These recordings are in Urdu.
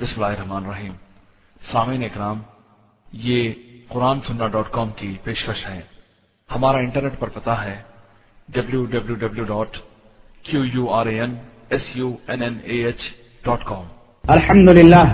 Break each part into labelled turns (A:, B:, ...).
A: بسم اللہ الرحمن الرحیم۔ سامعین اکرام، یہ قرآن سننا ڈاٹ کام کی پیشکش ہے۔ ہمارا انٹرنیٹ پر پتا ہے W W W dot Q U R A N S U N N A H dot com.
B: الحمد لله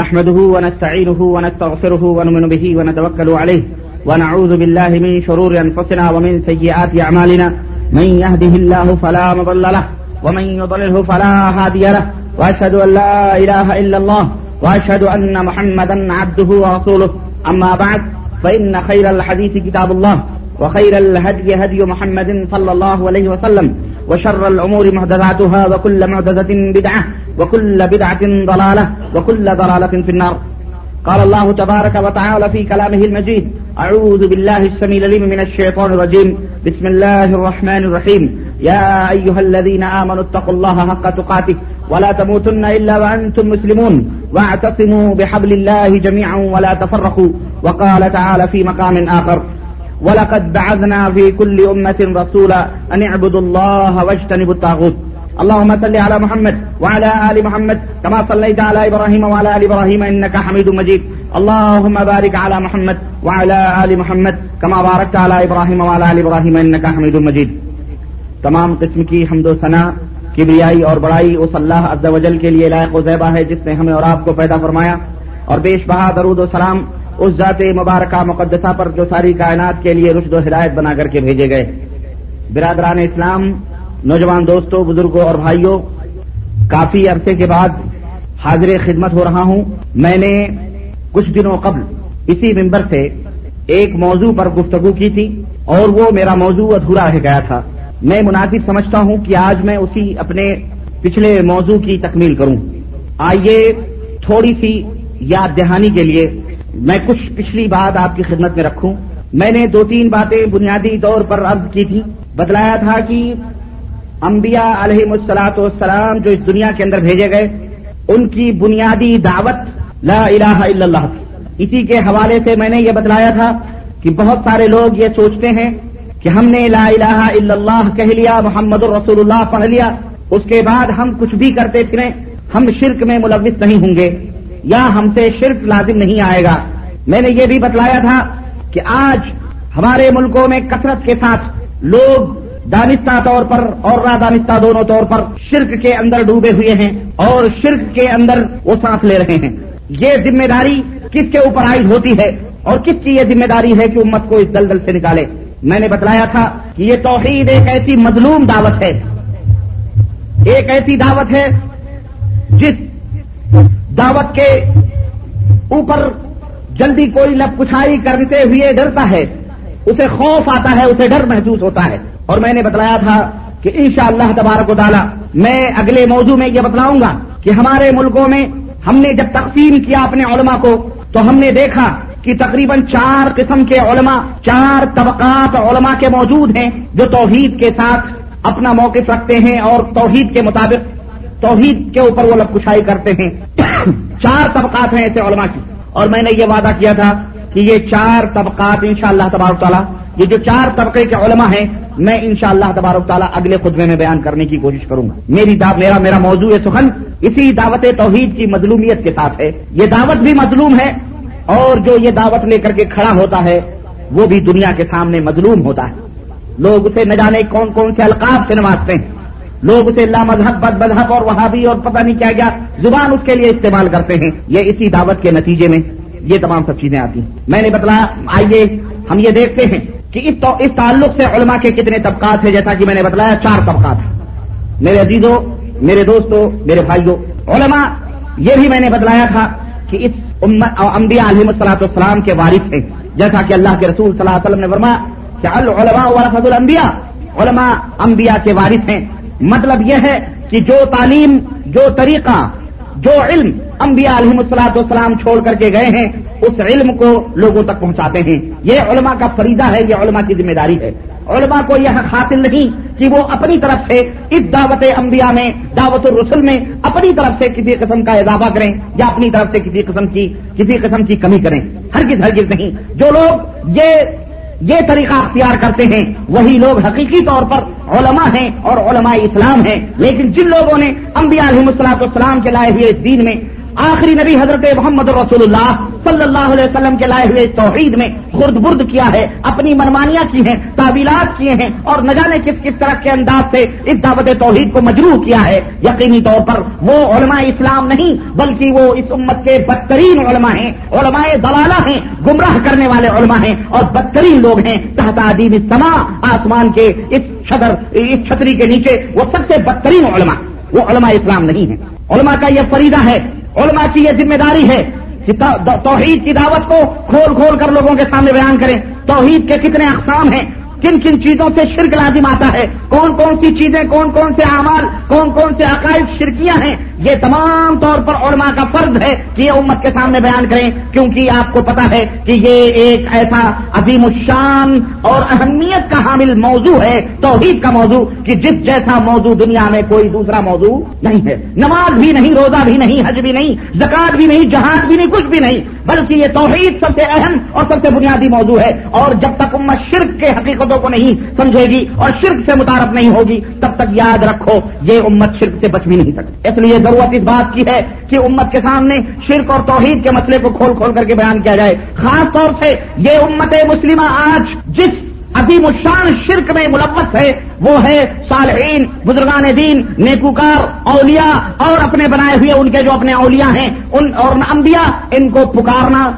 B: نحمده ونستعينه ونستغفره ونؤمن به ونتوكل عليه ونعوذ بالله من شرور أنفسنا ومن سيئات أعمالنا من يهده الله فلا مضل له، ومن يضلله فلا هادي له۔ وأشهد أن لا إله إلا الله وأشهد أن محمدا عبده ورسوله. أما بعد، فإن خير الحديث كتاب الله، وخير الهدي هدي محمد صلى الله عليه وسلم، وشر الأمور محدثاتها، وكل محدثة بدعة، وكل بدعة ضلالة، وكل ضلالة في النار. قال الله تبارك وتعالى في كلامه المجيد أعوذ بالله السميع العليم من الشيطان الرجيم. بسم الله الرحمن الرحيم. يا أيها الذين آمنوا اتقوا الله حق تقاته. ولا تموتن إلا وأنتم مسلمون واعتصموا بحبل الله جميعا ولا تفرقوا وقال تعالى في مقام آخر ولقد بعثنا في كل أمة رسولا أن اعبدوا الله واجتنبوا الطاغوت اللهم صل على محمد وعلى آل محمد كما صليت على إبراهيم وعلى آل إبراهيم إنك حميد مجيد اللهم بارك على محمد وعلى آل محمد كما باركت على إبراهيم وعلى آل إبراهيم إنك حميد مجيد تمام قسم کی حمد و ثنا کبریائی اور بڑائی اس اللہ عز و جل کے لیے لائق و زیبہ ہے جس نے ہمیں اور آپ کو پیدا فرمایا اور بیش بہا درود و سلام اس ذات مبارکہ مقدسہ پر جو ساری کائنات کے لیے رشد و ہدایت بنا کر کے بھیجے گئے۔ برادران اسلام، نوجوان دوستوں بزرگوں اور بھائیوں، کافی عرصے کے بعد حاضر خدمت ہو رہا ہوں۔ میں نے کچھ دنوں قبل اسی ممبر سے ایک موضوع پر گفتگو کی تھی اور وہ میرا موضوع ادھورا رہ گیا تھا۔ میں مناسب سمجھتا ہوں کہ آج میں اسی اپنے پچھلے موضوع کی تکمیل کروں۔ آئیے تھوڑی سی یاد دہانی کے لیے میں کچھ پچھلی بات آپ کی خدمت میں رکھوں۔ میں نے دو تین باتیں بنیادی طور پر عرض کی تھی بتلایا تھا کہ انبیاء علیہ مسلاط والسلام جو اس دنیا کے اندر بھیجے گئے، ان کی بنیادی دعوت لا الہ الا اللہ تھی۔ اسی کے حوالے سے میں نے یہ بتلایا تھا کہ بہت سارے لوگ یہ سوچتے ہیں کہ ہم نے لا الہ الا اللہ کہہ لیا، محمد الرسول اللہ پڑھ لیا، اس کے بعد ہم کچھ بھی کرتے پھریں، ہم شرک میں ملوث نہیں ہوں گے، یا ہم سے شرک لازم نہیں آئے گا۔ میں نے یہ بھی بتلایا تھا کہ آج ہمارے ملکوں میں کثرت کے ساتھ لوگ دانستہ طور پر اور دانستہ دونوں طور پر شرک کے اندر ڈوبے ہوئے ہیں اور شرک کے اندر وہ سانس لے رہے ہیں۔ یہ ذمہ داری کس کے اوپر عائد ہوتی ہے اور کس کی یہ ذمہ داری ہے کہ امت کو اس دلدل سے نکالے؟ میں نے بتلایا تھا کہ یہ توحید ایک ایسی مظلوم دعوت ہے، ایک ایسی دعوت ہے جس دعوت کے اوپر جلدی کوئی لب کچھائی کرتے ہوئے ڈرتا ہے، اسے خوف آتا ہے، اسے ڈر محسوس ہوتا ہے۔ اور میں نے بتلایا تھا کہ انشاءاللہ اللہ تبارک و تعالی میں اگلے موضوع میں یہ بتلاؤں گا کہ ہمارے ملکوں میں ہم نے جب تقسیم کیا اپنے علماء کو، تو ہم نے دیکھا کہ تقریباً چار قسم کے علماء، چار طبقات علماء کے موجود ہیں جو توحید کے ساتھ اپنا موقف رکھتے ہیں اور توحید کے مطابق توحید کے اوپر وہ لب کشائی کرتے ہیں۔ چار طبقات ہیں ایسے علماء کی۔ اور میں نے یہ وعدہ کیا تھا کہ یہ چار طبقات انشاءاللہ تبارک تعالیٰ، یہ جو چار طبقے کے علماء ہیں، میں انشاءاللہ تبارک تعالیٰ اگلے خطبے میں بیان کرنے کی کوشش کروں گا۔ میری دا میرا میرا موضوع سخن، اسی دعوت توحید کی مظلومیت کے ساتھ ہے۔ یہ دعوت بھی مظلوم ہے اور جو یہ دعوت لے کر کے کھڑا ہوتا ہے، وہ بھی دنیا کے سامنے مظلوم ہوتا ہے۔ لوگ اسے نہ جانے کون کون سے القاب سے نوازتے ہیں۔ لوگ اسے لا مذہب، بد مذہب اور وہابی اور پتہ نہیں کیا گیا زبان اس کے لیے استعمال کرتے ہیں۔ یہ اسی دعوت کے نتیجے میں یہ تمام سب چیزیں آتی ہیں۔ میں نے بتلایا آئیے ہم یہ دیکھتے ہیں کہ اس تو، اس تعلق سے علماء کے کتنے طبقات ہیں، جیسا کہ میں نے بتلایا، چار طبقات۔ ہیں میرے عزیزوں میرے دوستوں میرے بھائیوں علماء، یہ بھی میں نے بتلایا تھا کہ اس انبیاء علیہ السلاط والسلام کے وارث ہیں۔ جیسا کہ اللہ کے رسول صلی اللہ علیہ وسلم نے فرمایا کہ العلماء ورثت الانبیاء، علماء انبیاء کے وارث ہیں۔ مطلب یہ ہے کہ جو تعلیم، جو طریقہ، جو علم انبیاء علیہ السلاط والسلام چھوڑ کر کے گئے ہیں اس علم کو لوگوں تک پہنچاتے ہیں۔ یہ علماء کا فریضہ ہے، یہ علماء کی ذمہ داری ہے۔ علماء کو یہ حاصل نہیں کہ وہ اپنی طرف سے اس دعوت انبیاء میں، دعوت الرسل میں اپنی طرف سے کسی قسم کا اضافہ کریں یا اپنی طرف سے کسی قسم کی، کسی قسم کی کمی کریں۔ ہرگز ہرگز نہیں۔ جو لوگ یہ یہ طریقہ اختیار کرتے ہیں، وہی لوگ حقیقی طور پر علماء ہیں اور علماء اسلام ہیں۔ لیکن جن لوگوں نے انبیاء علیہ السلاط والسلام کے لائے ہوئے دین میں آخری نبی حضرت محمد رسول اللہ صلی اللہ علیہ وسلم کے لائے ہوئے توحید میں خرد برد کیا ہے، اپنی منمانیاں کی ہیں، تعویلات کیے ہیں اور نہ جانے کس کس طرح کے انداز سے اس دعوت توحید کو مجروح کیا ہے۔ یقینی طور پر وہ علماء اسلام نہیں، بلکہ وہ اس امت کے بدترین علماء ہیں۔ علماء دلالہ ہیں، گمراہ کرنے والے علماء ہیں اور بدترین لوگ ہیں۔ تحت عدیم سما آسمان کے اس شدر، اس چھتری کے نیچے وہ سب سے بدترین علماء، وہ علماء اسلام نہیں ہیں۔ علماء کا یہ فریدہ ہے علماء کی یہ ذمہ داری ہے کہ توحید کی دعوت کو کھول کھول کر لوگوں کے سامنے بیان کریں۔ توحید کے کتنے اقسام ہیں۔ کن کن چیزوں سے شرک لازم آتا ہے؟ کون کون سی چیزیں، کون کون سے اعمال، کون کون سے عقائد شرکیاں ہیں؟ یہ تمام طور پر علماء کا فرض ہے کہ یہ امت کے سامنے بیان کریں، کیونکہ آپ کو پتا ہے کہ یہ ایک ایسا عظیم الشان اور اہمیت کا حامل موضوع ہے، توحید کا موضوع، کہ جس جیسا موضوع دنیا میں کوئی دوسرا موضوع نہیں ہے۔ نماز بھی نہیں، روزہ بھی نہیں، حج بھی نہیں زکات بھی نہیں جہاز بھی نہیں، کچھ بھی نہیں، بلکہ یہ توحید سب سے اہم اور سب سے بنیادی موضوع ہے۔ اور جب تک امت شرک کے حقیقت حقیقتوں کو نہیں سمجھے گی اور شرک سے متعارف نہیں ہوگی، تب تک یاد رکھو، یہ امت شرک سے بچ بھی نہیں سکتی۔ اس لیے ضرورت اس بات کی ہے کہ امت کے سامنے شرک اور توحید کے مسئلے کو کھول کھول کر کے بیان کیا جائے۔ خاص طور سے یہ امت مسلمہ آج جس عظیم الشان شرک میں ملوث ہے، وہ ہے صالحین، بزرگان دین، نیکوکار، اولیاء اور اپنے بنائے ہوئے ان کے جو اپنے اولیاء ہیں، ان اور انبیاء، ان کو پکارنا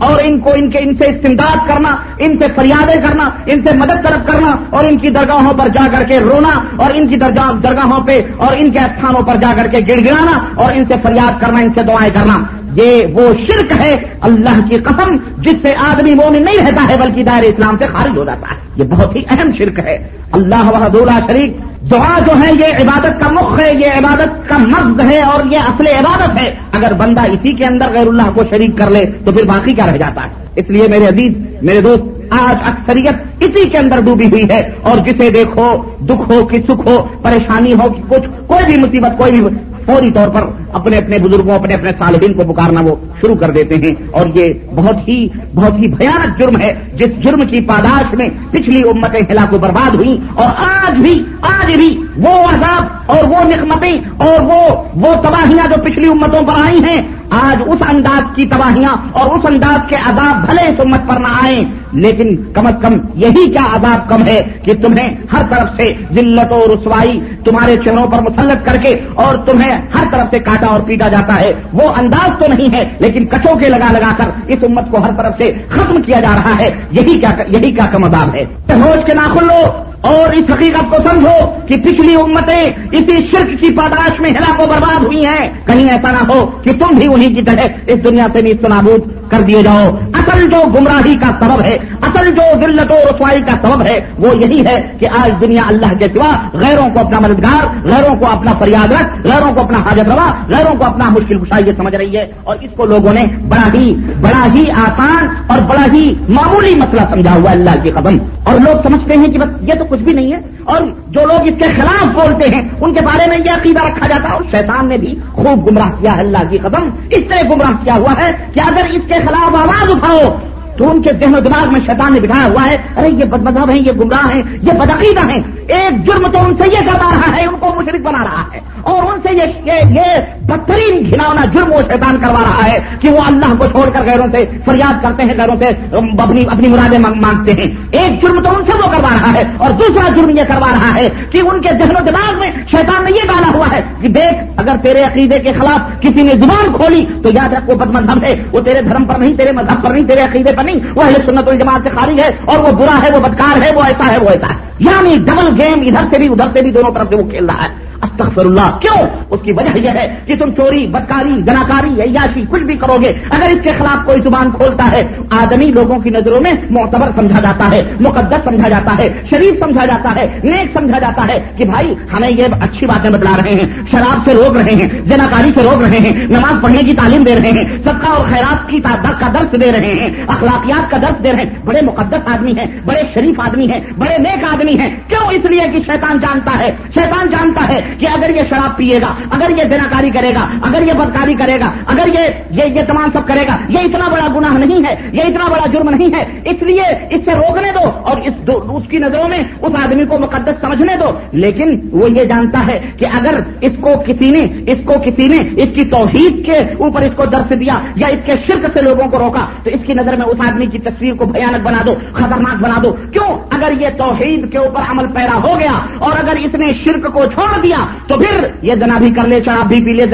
B: اور ان کو ان کے ان سے استمداد کرنا، ان سے فریادیں کرنا، ان سے مدد طلب کرنا اور ان کی درگاہوں پر جا کر کے رونا اور ان کی درگاہوں پہ اور ان کے استھانوں پر جا کر کے گڑ گرانا اور ان سے فریاد کرنا، ان سے دعائیں کرنا۔ یہ وہ شرک ہے اللہ کی قسم جس سے آدمی مومن نہیں رہتا ہے، بلکہ دائر اسلام سے خارج ہو جاتا ہے۔ یہ بہت ہی اہم شرک ہے۔ اللہ وحدولہ شریف دعا جو ہے یہ عبادت کا مخ ہے، یہ عبادت کا مغز ہے اور یہ اصل عبادت ہے۔ اگر بندہ اسی کے اندر غیر اللہ کو شریک کر لے تو پھر باقی کیا رہ جاتا ہے؟ اس لیے میرے عزیز، میرے دوست، آج اکثریت اسی کے اندر ڈوبی ہوئی ہے اور جسے دیکھو، دکھ ہو کہ سکھ ہو، پریشانی ہو کہ کچھ، کوئی بھی مصیبت، کوئی بھی فوری طور پر اپنے اپنے بزرگوں، اپنے اپنے صالحین کو پکارنا وہ شروع کر دیتے ہیں۔ اور یہ بہت ہی بہت ہی بھیانک جرم ہے۔ جس جرم کی پاداش میں پچھلی امتیں ہلاک و برباد ہوئی اور آج بھی آج بھی وہ عذاب اور وہ نقمتیں اور وہ وہ تباہیاں جو پچھلی امتوں پر آئی ہیں آج اس انداز کی تباہیاں اور اس انداز کے عذاب بھلے اس امت پر نہ آئیں۔ لیکن کم از کم یہی کیا عذاب کم ہے کہ تمہیں ہر طرف سے ذلت و رسوائی تمہارے چہروں پر مسلط کر کے اور تمہیں ہر طرف سے کاٹا اور پیٹا جاتا ہے۔ وہ انداز تو نہیں ہے، لیکن کچوں کے لگا لگا کر اس امت کو ہر طرف سے ختم کیا جا رہا ہے۔ یہی کیا یہی کیا کم عذاب ہے۔ ہوش کے ناخن لو۔ اور اس حقیقت کو سمجھو کہ پچھلی امتیں اسی شرک کی پاداش میں ہلاک و برباد ہوئی ہیں۔ کہیں ایسا نہ ہو کہ تم بھی انہیں کی طرح اس دنیا سے بھی نابود کر دیے جاؤ۔ اصل جو گمراہی کا سبب ہے، اصل جو ذلت و رسوائی کا سبب ہے، وہ یہی ہے کہ آج دنیا اللہ کے سوا غیروں کو اپنا مددگار، غیروں کو اپنا فریاد رکھ، غیروں کو اپنا حاجت روا، غیروں کو اپنا مشکل یہ سمجھ رہی ہے۔ اور اس کو لوگوں نے بڑا ہی بڑا ہی آسان اور بڑا ہی معمولی مسئلہ سمجھا ہوا اللہ کے قدم۔ اور لوگ سمجھتے ہیں کہ بس یہ تو کچھ بھی نہیں ہے۔ اور جو لوگ اس کے خلاف بولتے ہیں، ان کے بارے میں یہ عقیدہ رکھا جاتا ہے۔ اور شیطان نے بھی خوب گمراہ کیا ہے اللہ کی قدم۔ اس طرح گمراہ کیا ہوا ہے کہ اگر اس کے خلاف آواز اٹھاؤ، تو ان کے ذہن و دماغ میں شیطان نے بٹھایا ہوا ہے۔ ارے، یہ بد مذہب ہیں، یہ گمراہ ہیں، یہ بدعقیدہ ہیں۔ ایک جرم تو ان سے یہ کروا رہا ہے، ان کو مشرق بنا رہا ہے۔ اور ان سے یہ یہ بدترین گھناؤنا جرم وہ شیطان کروا رہا ہے کہ وہ اللہ کو چھوڑ کر غیروں سے فریاد کرتے ہیں، غیروں سے اپنی اپنی مرادیں مانگتے ہیں۔ ایک جرم تو ان سے وہ کروا رہا ہے اور دوسرا جرم یہ کروا رہا ہے کہ ان کے ذہن و دماغ میں شیطان نے یہ ڈالا ہوا ہے کہ دیکھ، اگر تیرے عقیدے کے خلاف کسی نے زبان کھولی تو یاد رکھ، وہ بد مذہب ہے۔ وہ تیرے دھرم پر نہیں، تیرے مذہب پر نہیں، تیرے عقیدے پر نہیں۔ وہ اہل سنت الجماعت سے خارج ہے اور وہ برا ہے، وہ بدکار ہے، وہ ایسا ہے، وہ ایسا ہے۔ یعنی ڈبل گیم ادھر سے بھی ادھر سے بھی دونوں طرف سے وہ کھیل رہا ہے۔ استغفر اللہ کیوں؟ اس کی وجہ یہ ہے کہ تم چوری، بدکاری جناکاری عیاشی، کچھ بھی کرو گے، اگر اس کے خلاف کوئی زبان کھولتا ہے، آدمی لوگوں کی نظروں میں معتبر سمجھا جاتا ہے، مقدس سمجھا جاتا ہے، شریف سمجھا جاتا ہے، نیک سمجھا جاتا ہے کہ بھائی، ہمیں یہ اچھی باتیں بتلا رہے ہیں، شراب سے روک رہے ہیں جناکاری سے روک رہے ہیں، نماز پڑھنے کی تعلیم دے رہے ہیں سب کا اور خیرات کی تعداد کا درس دے رہے ہیں، اخلاقیات کا درس دے رہے ہیں۔ بڑے مقدس آدمی ہیں، بڑے شریف آدمی ہیں، بڑے نیک آدمی ہیں۔ کیوں اس لیے کہ شیطان جانتا ہے؟ شیطان جانتا ہے کہ اگر یہ شراب پیے گا، اگر یہ زناکاری کرے گا، اگر یہ بدکاری کرے گا، اگر یہ یہ تمام سب کرے گا، یہ اتنا بڑا گناہ نہیں ہے، یہ اتنا بڑا جرم نہیں ہے، اس لیے اس سے روکنے دو اور اس دو اس کی نظروں میں اس آدمی کو مقدس سمجھنے دو۔ لیکن وہ یہ جانتا ہے کہ اگر اس کو کسی نے اس کو کسی نے اس کی توحید کے اوپر اس کو درس دیا یا اس کے شرک سے لوگوں کو روکا، تو اس کی نظر میں اس آدمی کی تصویر کو بھیانک بنا دو، خطرناک بنا دو۔ کیوں؟ اگر یہ توحید کے اوپر عمل پیرا ہو گیا اور اگر اس نے شرک کو چھوڑ دیا تو پھر یہ جنا بھی کر لے، شراب بھی پی لے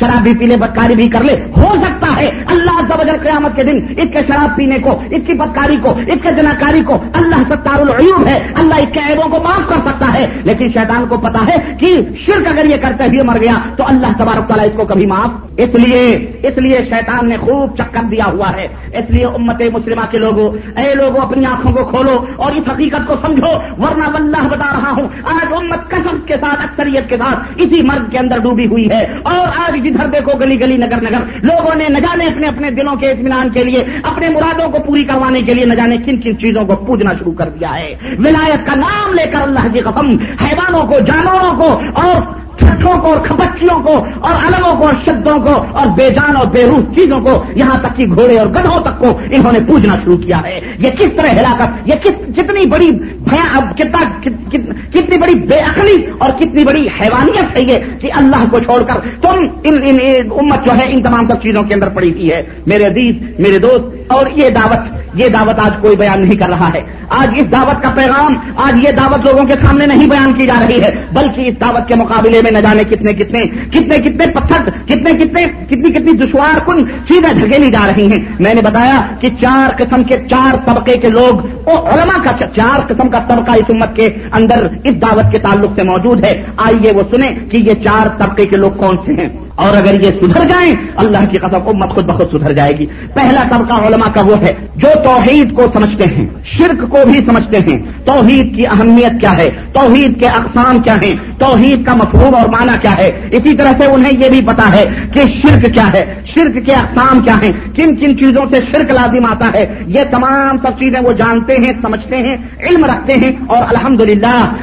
B: شراب بھی پی لے، بدکاری بھی کر لے۔ ہو سکتا ہے اللہ زبر قیامت کے دن اس کے شراب پینے کو، اس کی بدکاری کو، اس کے جناکاری کو اللہ ستار العیوب ہے۔ اللہ اس کے عیبوں کو معاف کر سکتا ہے۔ لیکن شیطان کو پتا ہے کہ شرک اگر یہ کرتے ہوئے مر گیا، تو اللہ تبارک تعالیٰ اس کو کبھی معاف اس لیے اس لیے شیطان نے خوب چکر دیا ہوا ہے۔ اس لیے امت مسلمہ کے لوگوں، اے لوگوں، اپنی آنکھوں کو کھولو اور اس حقیقت کو سمجھو، ورنہ واللہ بتا رہا ہوں، آج امت کسب کے ساتھ اکثر انسانیت کے ساتھ اسی مرد کے اندر ڈوبی ہوئی ہے۔ اور آج جدھر دیکھو گلی گلی نگر نگر، لوگوں نے نہ جانے اپنے اپنے دلوں کے اطمینان کے لیے، اپنے مرادوں کو پوری کروانے کے لیے نہ جانے کن کن چیزوں کو پوجنا شروع کر دیا ہے۔ ولایت کا نام لے کر اللہ کی قسم، حیوانوں کو، جانوروں کو اور چھٹوں کو اور کھپچیوں کو اور علموں کو اور شدوں کو اور بے جان اور بے روح چیزوں کو یہاں تک کہ گھوڑے اور گدھوں تک کو انہوں نے پوجنا شروع کیا ہے۔ یہ کس طرح ہلاکت، یہ کتنی بڑی کتنا کتنی بڑی بے عقلی اور کتنی بڑی حیوانیت ہے یہ کہ اللہ کو چھوڑ کر تم ان ان امت جو ہے ان تمام سب چیزوں کے اندر پڑی ہوئی ہے۔ میرے عزیز، میرے دوست، اور یہ دعوت یہ دعوت آج کوئی بیان نہیں کر رہا ہے۔ آج اس دعوت کا پیغام، آج یہ دعوت لوگوں کے سامنے نہیں بیان کی جا رہی ہے، بلکہ اس دعوت کے مقابلے میں نہ جانے کتنے کتنے کتنے کتنے پتھر، کتنے کتنے، کتنی کتنی دشوار کن چیزیں دھکیلی جا رہی ہیں۔ میں نے بتایا کہ چار قسم کے، چار طبقے کے لوگ علماء کا چار قسم کا طبقہ اس امت کے اندر، اس دعوت کے تعلق سے موجود ہے۔ آئیے وہ سنیں کہ یہ چار طبقے کے لوگ کون سے ہیں۔ اور اگر یہ سدھر جائیں، اللہ کی قسم امت خود بخود سدھر جائے گی۔ پہلا طبقہ علماء کا وہ ہے جو توحید کو سمجھتے ہیں، شرک کو بھی سمجھتے ہیں۔ توحید کی اہمیت کیا ہے؟ توحید کے اقسام کیا ہیں؟ توحید کا مفہوم اور معنی کیا ہے؟ اسی طرح سے انہیں یہ بھی پتا ہے کہ شرک کیا ہے؟ شرک کے اقسام کیا ہیں؟ کن کن چیزوں سے شرک لازم آتا ہے؟ یہ تمام سب چیزیں وہ جانتے ہیں، سمجھتے ہیں، علم رکھتے ہیں اور الحمدللہ۔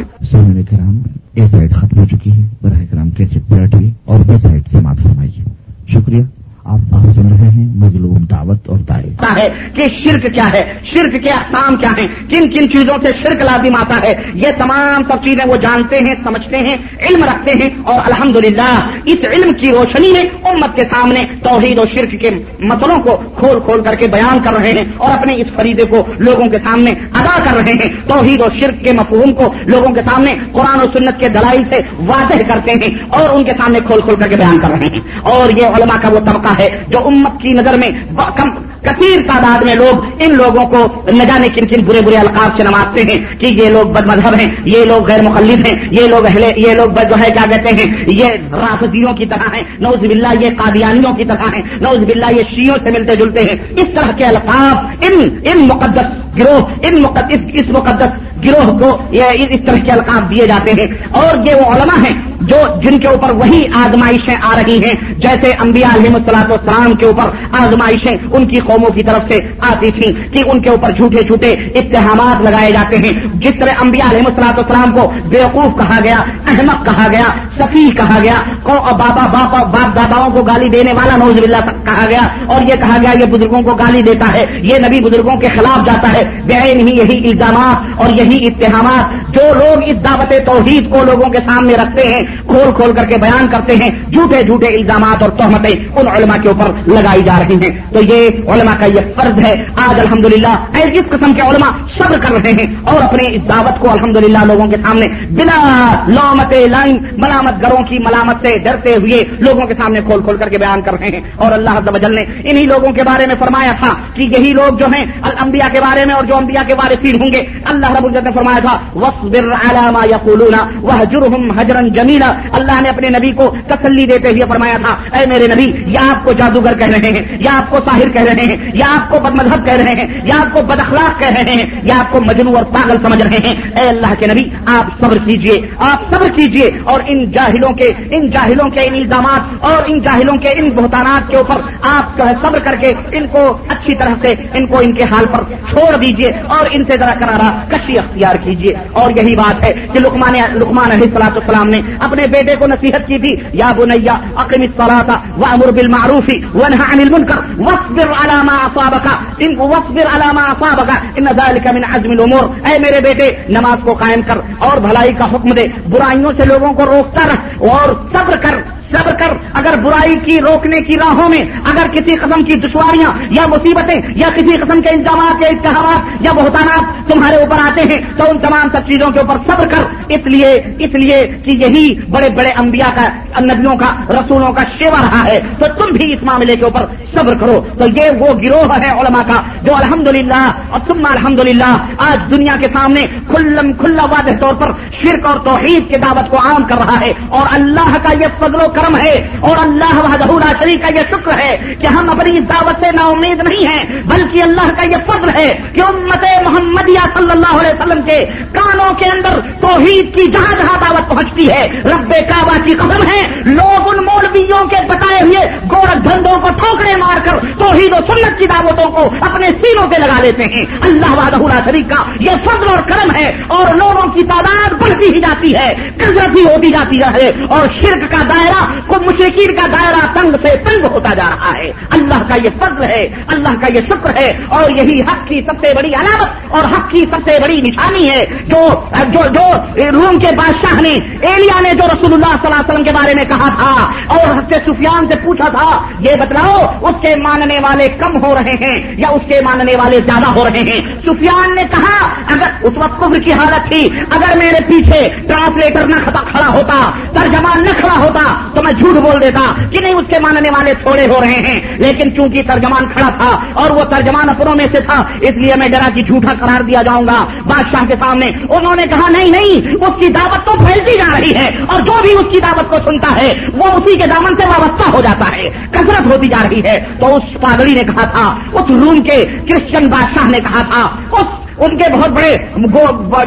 C: اے سائڈ ختم ہو چکی ہے۔ براہ کرام کیسے پلٹیے اور بی سائڈ سے معاف فرمائیے۔ شکریہ۔ آپ آپ سن رہے ہیں، مظلوم دعوت اور دائر
B: ہے کہ شرک کیا ہے، شرک کے اقسام کیا ہیں، کن کن چیزوں سے شرک لازم آتا ہے۔ یہ تمام سب چیزیں وہ جانتے ہیں، سمجھتے ہیں، علم رکھتے ہیں اور الحمدللہ اس علم کی روشنی میں امت کے سامنے توحید و شرک کے مسئلوں کو کھول کھول کر کے بیان کر رہے ہیں اور اپنے اس فریدے کو لوگوں کے سامنے ادا کر رہے ہیں۔ توحید و شرک کے مفہوم کو لوگوں کے سامنے قرآن و سنت کے دلائل سے واضح کرتے ہیں اور ان کے سامنے کھول کھول کر کے بیان کر رہے ہیں۔ اور یہ علماء کا وہ طبقہ ہے جو امت کی نظر میں کم کثیر تعداد میں لوگ ان لوگوں کو نہ جانے کن کن برے برے القاب سے نوازتے ہیں کہ یہ لوگ بد مذہب ہیں، یہ لوگ غیر مقلد ہیں، یہ لوگ اہل یہ لوگ جو ہے، کیا کہتے ہیں، یہ رافضیوں کی طرح ہیں نوز باللہ یہ قادیانیوں کی طرح ہیں نوز باللہ یہ شیوں سے ملتے جلتے ہیں۔ اس طرح کے القاب ان ان مقدس گروہ، ان مقدس اس مقدس گروہ کو یہ اس طرح کے القاب دیے جاتے ہیں۔ اور یہ وہ علماء ہیں جو جن کے اوپر وہی آزمائشیں آ رہی ہیں، جیسے انبیاء علیہ السلاط والسلام کے اوپر آزمائشیں ان کی قوموں کی طرف سے آتی تھیں کہ ان کے اوپر جھوٹے جھوٹے اتحامات لگائے جاتے ہیں۔ جس طرح انبیاء علیہ السلاط والسلام کو بیوقوف کہا گیا احمد کہا گیا سفی کہا گیا بابا، باپا، باپ داداؤں کو گالی دینے والا نوز اللہ کہا گیا اور یہ کہا گیا یہ بزرگوں کو گالی دیتا ہے، یہ نبی بزرگوں کے خلاف جاتا ہے۔ بے ہی یہی الزامات اور یہی اتحامات جو لوگ اس دعوت توحید کو لوگوں کے سامنے رکھتے ہیں۔ کھول کھول کر کے بیان کرتے ہیں، جھوٹے جھوٹے الزامات اور تہمتیں ان علماء کے اوپر لگائی جا رہی ہیں۔ تو یہ علماء کا یہ فرض ہے۔ آج الحمدللہ للہ اس قسم کے علماء صبر کر رہے ہیں اور اپنے اس دعوت کو الحمدللہ لوگوں کے سامنے بنا لامت لائن، ملامت گروں کی ملامت سے ڈرتے ہوئے لوگوں کے سامنے کھول کھول کر کے بیان کر رہے ہیں۔ اور اللہ جل نے انہی لوگوں کے بارے میں فرمایا تھا کہ یہی لوگ جو ہیں الانبیاء کے بارے میں اور جو انبیاء کے بارے ہوں گے۔ اللہ رب الجت نے فرمایا تھا وصبر علامہ یقولون وہجرہم حجرن جمیلا اللہ نے اپنے نبی کو تسلی دیتے ہوئے فرمایا تھا، اے میرے نبی یا آپ کو جادوگر کہہ رہے ہیں یا آپ کو ساحر کہہ رہے ہیں یا آپ کو بد مذہب کہہ رہے ہیں یا آپ کو بد اخلاق کہہ رہے ہیں یا آپ کو مجنو اور پاگل سمجھ رہے ہیں۔ اے اللہ کے نبی، آپ صبر کیجیے، آپ صبر کیجیے، اور ان جاہلوں کے، ان جاہلوں کے ان الزامات اور ان جاہلوں کے ان بہتانات کے اوپر آپ جو ہے صبر کر کے ان کو اچھی طرح سے، ان کو ان کے حال پر چھوڑ دیجیے، اور ان سے ذرا کرارا کشی اختیار کیجیے۔ اور یہی بات ہے کہ لکمان لکمان علیہ السلاط السلام نے اپنے بیٹے کو نصیحت کی تھی، یا بنیا، اقم الصلاۃ وامر بالمعروف وانهى عن المنکر واصبر على ما اصابك ان واصبر على ما اصابك ان ذلك من عزم الامور۔ اے میرے بیٹے، نماز کو قائم کر اور بھلائی کا حکم دے، برائیوں سے لوگوں کو روکتا رہ اور صبر کر۔ صبر کر، اگر برائی کی روکنے کی راہوں میں اگر کسی قسم کی دشواریاں یا مصیبتیں یا کسی قسم کے الزامات یا اتحامات یا بہتانات تمہارے اوپر آتے ہیں، تو ان تمام سب چیزوں کے اوپر صبر کر۔ اس لیے اس لیے کہ یہی بڑے بڑے انبیاء کا، نبیوں کا، رسولوں کا شیوا رہا ہے۔ تو تم بھی اس معاملے کے اوپر صبر کرو۔ تو یہ وہ گروہ ہے علماء کا جو الحمدللہ، اور تم الحمدللہ آج دنیا کے سامنے کھلم کھلا واضح طور پر شرک اور توحید کی دعوت کو عام کر رہا ہے۔ اور اللہ کا یہ فضل و کرم ہے اور اللہ وحدہ شریف کا یہ شکر ہے کہ ہم اپنی اس دعوت سے نا امید نہیں ہیں، بلکہ اللہ کا یہ فضل ہے کہ امت محمدیہ صلی اللہ علیہ وسلم کے کانوں کے اندر توحید کی جہاں جہاں دعوت پہنچتی ہے، رب کعبہ کی قسم ہے۔ لوگ ان مولویوں کے بتائے ہوئے گورکھ دھندوں کو ٹھوکرے مار کر توحید و سنت کی دعوتوں کو اپنے سینوں سے لگا لیتے ہیں۔ اللہ وحدہ شریف کا یہ فضل اور کرم ہے اور لوگوں کی تعداد بڑھتی ہی جاتی ہے، کثرت ہی ہوتی جاتی ہے اور شرک کا دائرہ کو مشرقین کا دائرہ تنگ سے تنگ ہوتا جا رہا ہے۔ اللہ کا یہ فضل ہے، اللہ کا یہ شکر ہے اور یہی حق کی سب سے بڑی علامت اور حق کی سب سے بڑی نشانی ہے جو جو جو روم کے بادشاہ نے، ایلیا نے جو رسول اللہ صلی اللہ علیہ وسلم کے بارے میں کہا تھا اور ہفتے سفیان سے پوچھا تھا، یہ بتلاؤ اس کے ماننے والے کم ہو رہے ہیں یا اس کے ماننے والے زیادہ ہو رہے ہیں؟ سفیان نے کہا، اگر اس وقت کفر کی حالت تھی، اگر میرے پیچھے ٹرانسلیٹر نہ کھڑا ہوتا ترجمان نہ کھڑا ہوتا تو میں جھوٹ بول دیتا کہ نہیں، اس کے ماننے والے تھوڑے ہو رہے ہیں۔ لیکن چونکہ ترجمان کھڑا تھا اور وہ ترجمان اپنوں میں سے تھا، اس لیے میں ڈرا کی جھوٹا قرار دیا جاؤں گا۔ بادشاہ کے سامنے انہوں نے کہا، نہیں نہیں، اس کی دعوت تو پھیلتی جا رہی ہے۔ اور جو بھی اس کی دعوت کو سنتا ہے، وہ اسی کے دامن سے وابستہ ہو جاتا ہے۔ کثرت ہوتی جا رہی ہے۔ تو اس پادری نے کہا تھا، اس روم کے کرسچن بادشاہ نے کہا تھا، اس ان کے بہت بڑے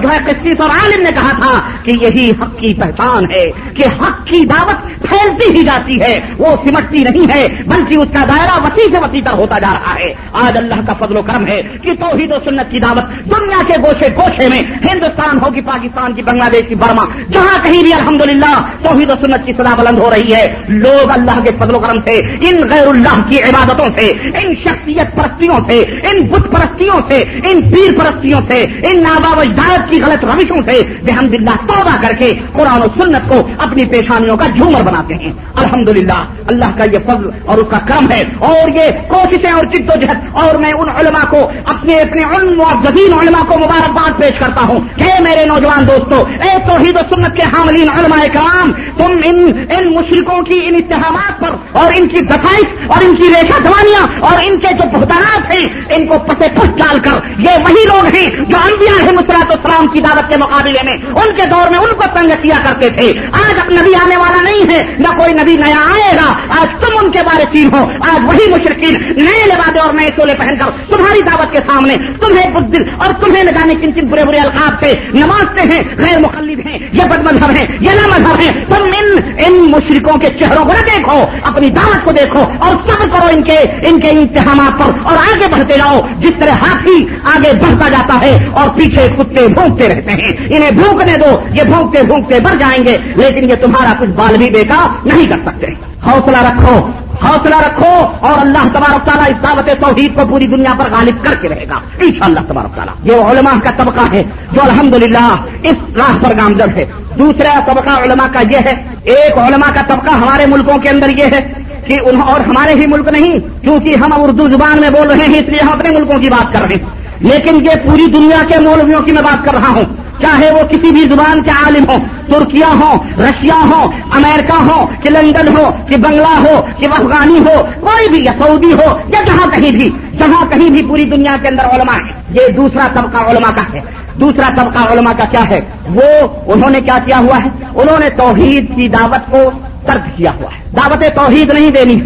B: جو ہے قصیص اور عالم نے کہا تھا کہ یہی حق کی پہچان ہے کہ حق کی دعوت پھیلتی ہی جاتی ہے، وہ سمٹتی نہیں ہے، بلکہ اس کا دائرہ وسیع سے وسیع تر ہوتا جا رہا ہے۔ آج اللہ کا فضل و کرم ہے کہ توحید و سنت کی دعوت دنیا کے گوشے گوشے میں، ہندوستان ہو کہ پاکستان کی، بنگلہ دیش کی، برما، جہاں کہیں بھی الحمدللہ توحید و سنت کی سدا بلند ہو رہی ہے، لوگ اللہ کے فضل و کرم سے، ان غیر اللہ کی عبادتوں سے، ان شخصیت پرستیوں سے، ان بت پرستیوں سے، ان پیر پرست سے، ان نابا اجداد کی غلط روشوں سے بحمد اللہ توبہ کر کے قرآن و سنت کو اپنی پیشانیوں کا جھومر بناتے ہیں۔ الحمدللہ، اللہ کا یہ فضل اور اس کا کرم ہے۔ اور یہ کوششیں اور جد و جہد، اور میں ان علماء کو، اپنے اپنے ان معززین علماء کو مبارکباد پیش کرتا ہوں۔ کہ میرے نوجوان دوستو، اے توحید و سنت کے حاملین علماء کرام، تم ان ان مشرقوں کی ان اتحامات پر اور ان کی دسائش اور ان کی ریشہ دوانیاں اور ان کے جو بہتانات ہیں، ان کو پسے پس ڈال کر، یہ وہی لوگ ہیں جو انبیاء ہے مسرات السلام کی دعوت کے مقابلے میں۔ ان کے دور میں ان کو تنگ کیا کرتے تھے۔ آج اب نبی آنے والا نہیں ہے، نہ کوئی نبی نیا آئے گا۔ آج تم ان کے بارے سین ہو۔ آج وہی مشرقین نئے لبادے اور نئے چولے پہن کر تمہاری دعوت کے سامنے تمہیں بزدل اور تمہیں نہ جانے کن کن برے برے القاب سے نمازتے ہیں۔ غیر مخلب ہیں، یہ بد مذہب ہیں، یہ نہ مذہب ہیں۔ تم ان ان مشرقوں کے چہروں کو نہ دیکھو۔ اپنی دعوت کو دیکھو اور سب کرو ان کے ان کے امتحانات پر اور آگے بڑھتے جاؤ۔ جس طرح ہاتھی آگے بڑھتا جاتا ہے اور پیچھے کتے بھونکتے رہتے ہیں۔ انہیں بھونکنے دو، یہ بھونکتے بھونکتے بڑھ جائیں گے، لیکن یہ تمہارا کچھ بال بھی بے کا نہیں کر سکتے۔ حوصلہ رکھو حوصلہ رکھو اور اللہ تبارک تعالیٰ اس دعوت توحید کو پوری دنیا پر غالب کر کے رہے گا۔ ان شاء اللہ تبارک تعالیٰ۔ یہ علماء کا طبقہ ہے جو الحمدللہ اس راہ پر گامزن ہے۔ دوسرا طبقہ علماء کا یہ ہے، ایک علماء کا طبقہ ہمارے ملکوں کے اندر یہ ہے کہ اور ہمارے ہی ملک نہیں، کیونکہ ہم اردو زبان میں بول رہے ہیں، اس لیے ہم اپنے ملکوں کی بات کر رہے ہیں۔ لیکن یہ پوری دنیا کے مولویوں کی میں بات کر رہا ہوں۔ چاہے وہ کسی بھی زبان کے عالم ہو ترکیا ہو رشیا ہو امریکہ ہو کہ لندن ہو، کہ بنگلہ ہو، کہ افغانی ہو، کوئی بھی یا سعودی ہو، یا جہاں کہیں بھی، جہاں کہیں بھی پوری دنیا کے اندر علماء ہے یہ دوسرا طبقہ علماء کا ہے۔ دوسرا طبقہ علماء کا کیا ہے؟ وہ انہوں نے کیا کیا ہوا ہے؟ انہوں نے توحید کی دعوت کو ترک کیا ہوا ہے۔ دعوت توحید نہیں دینی،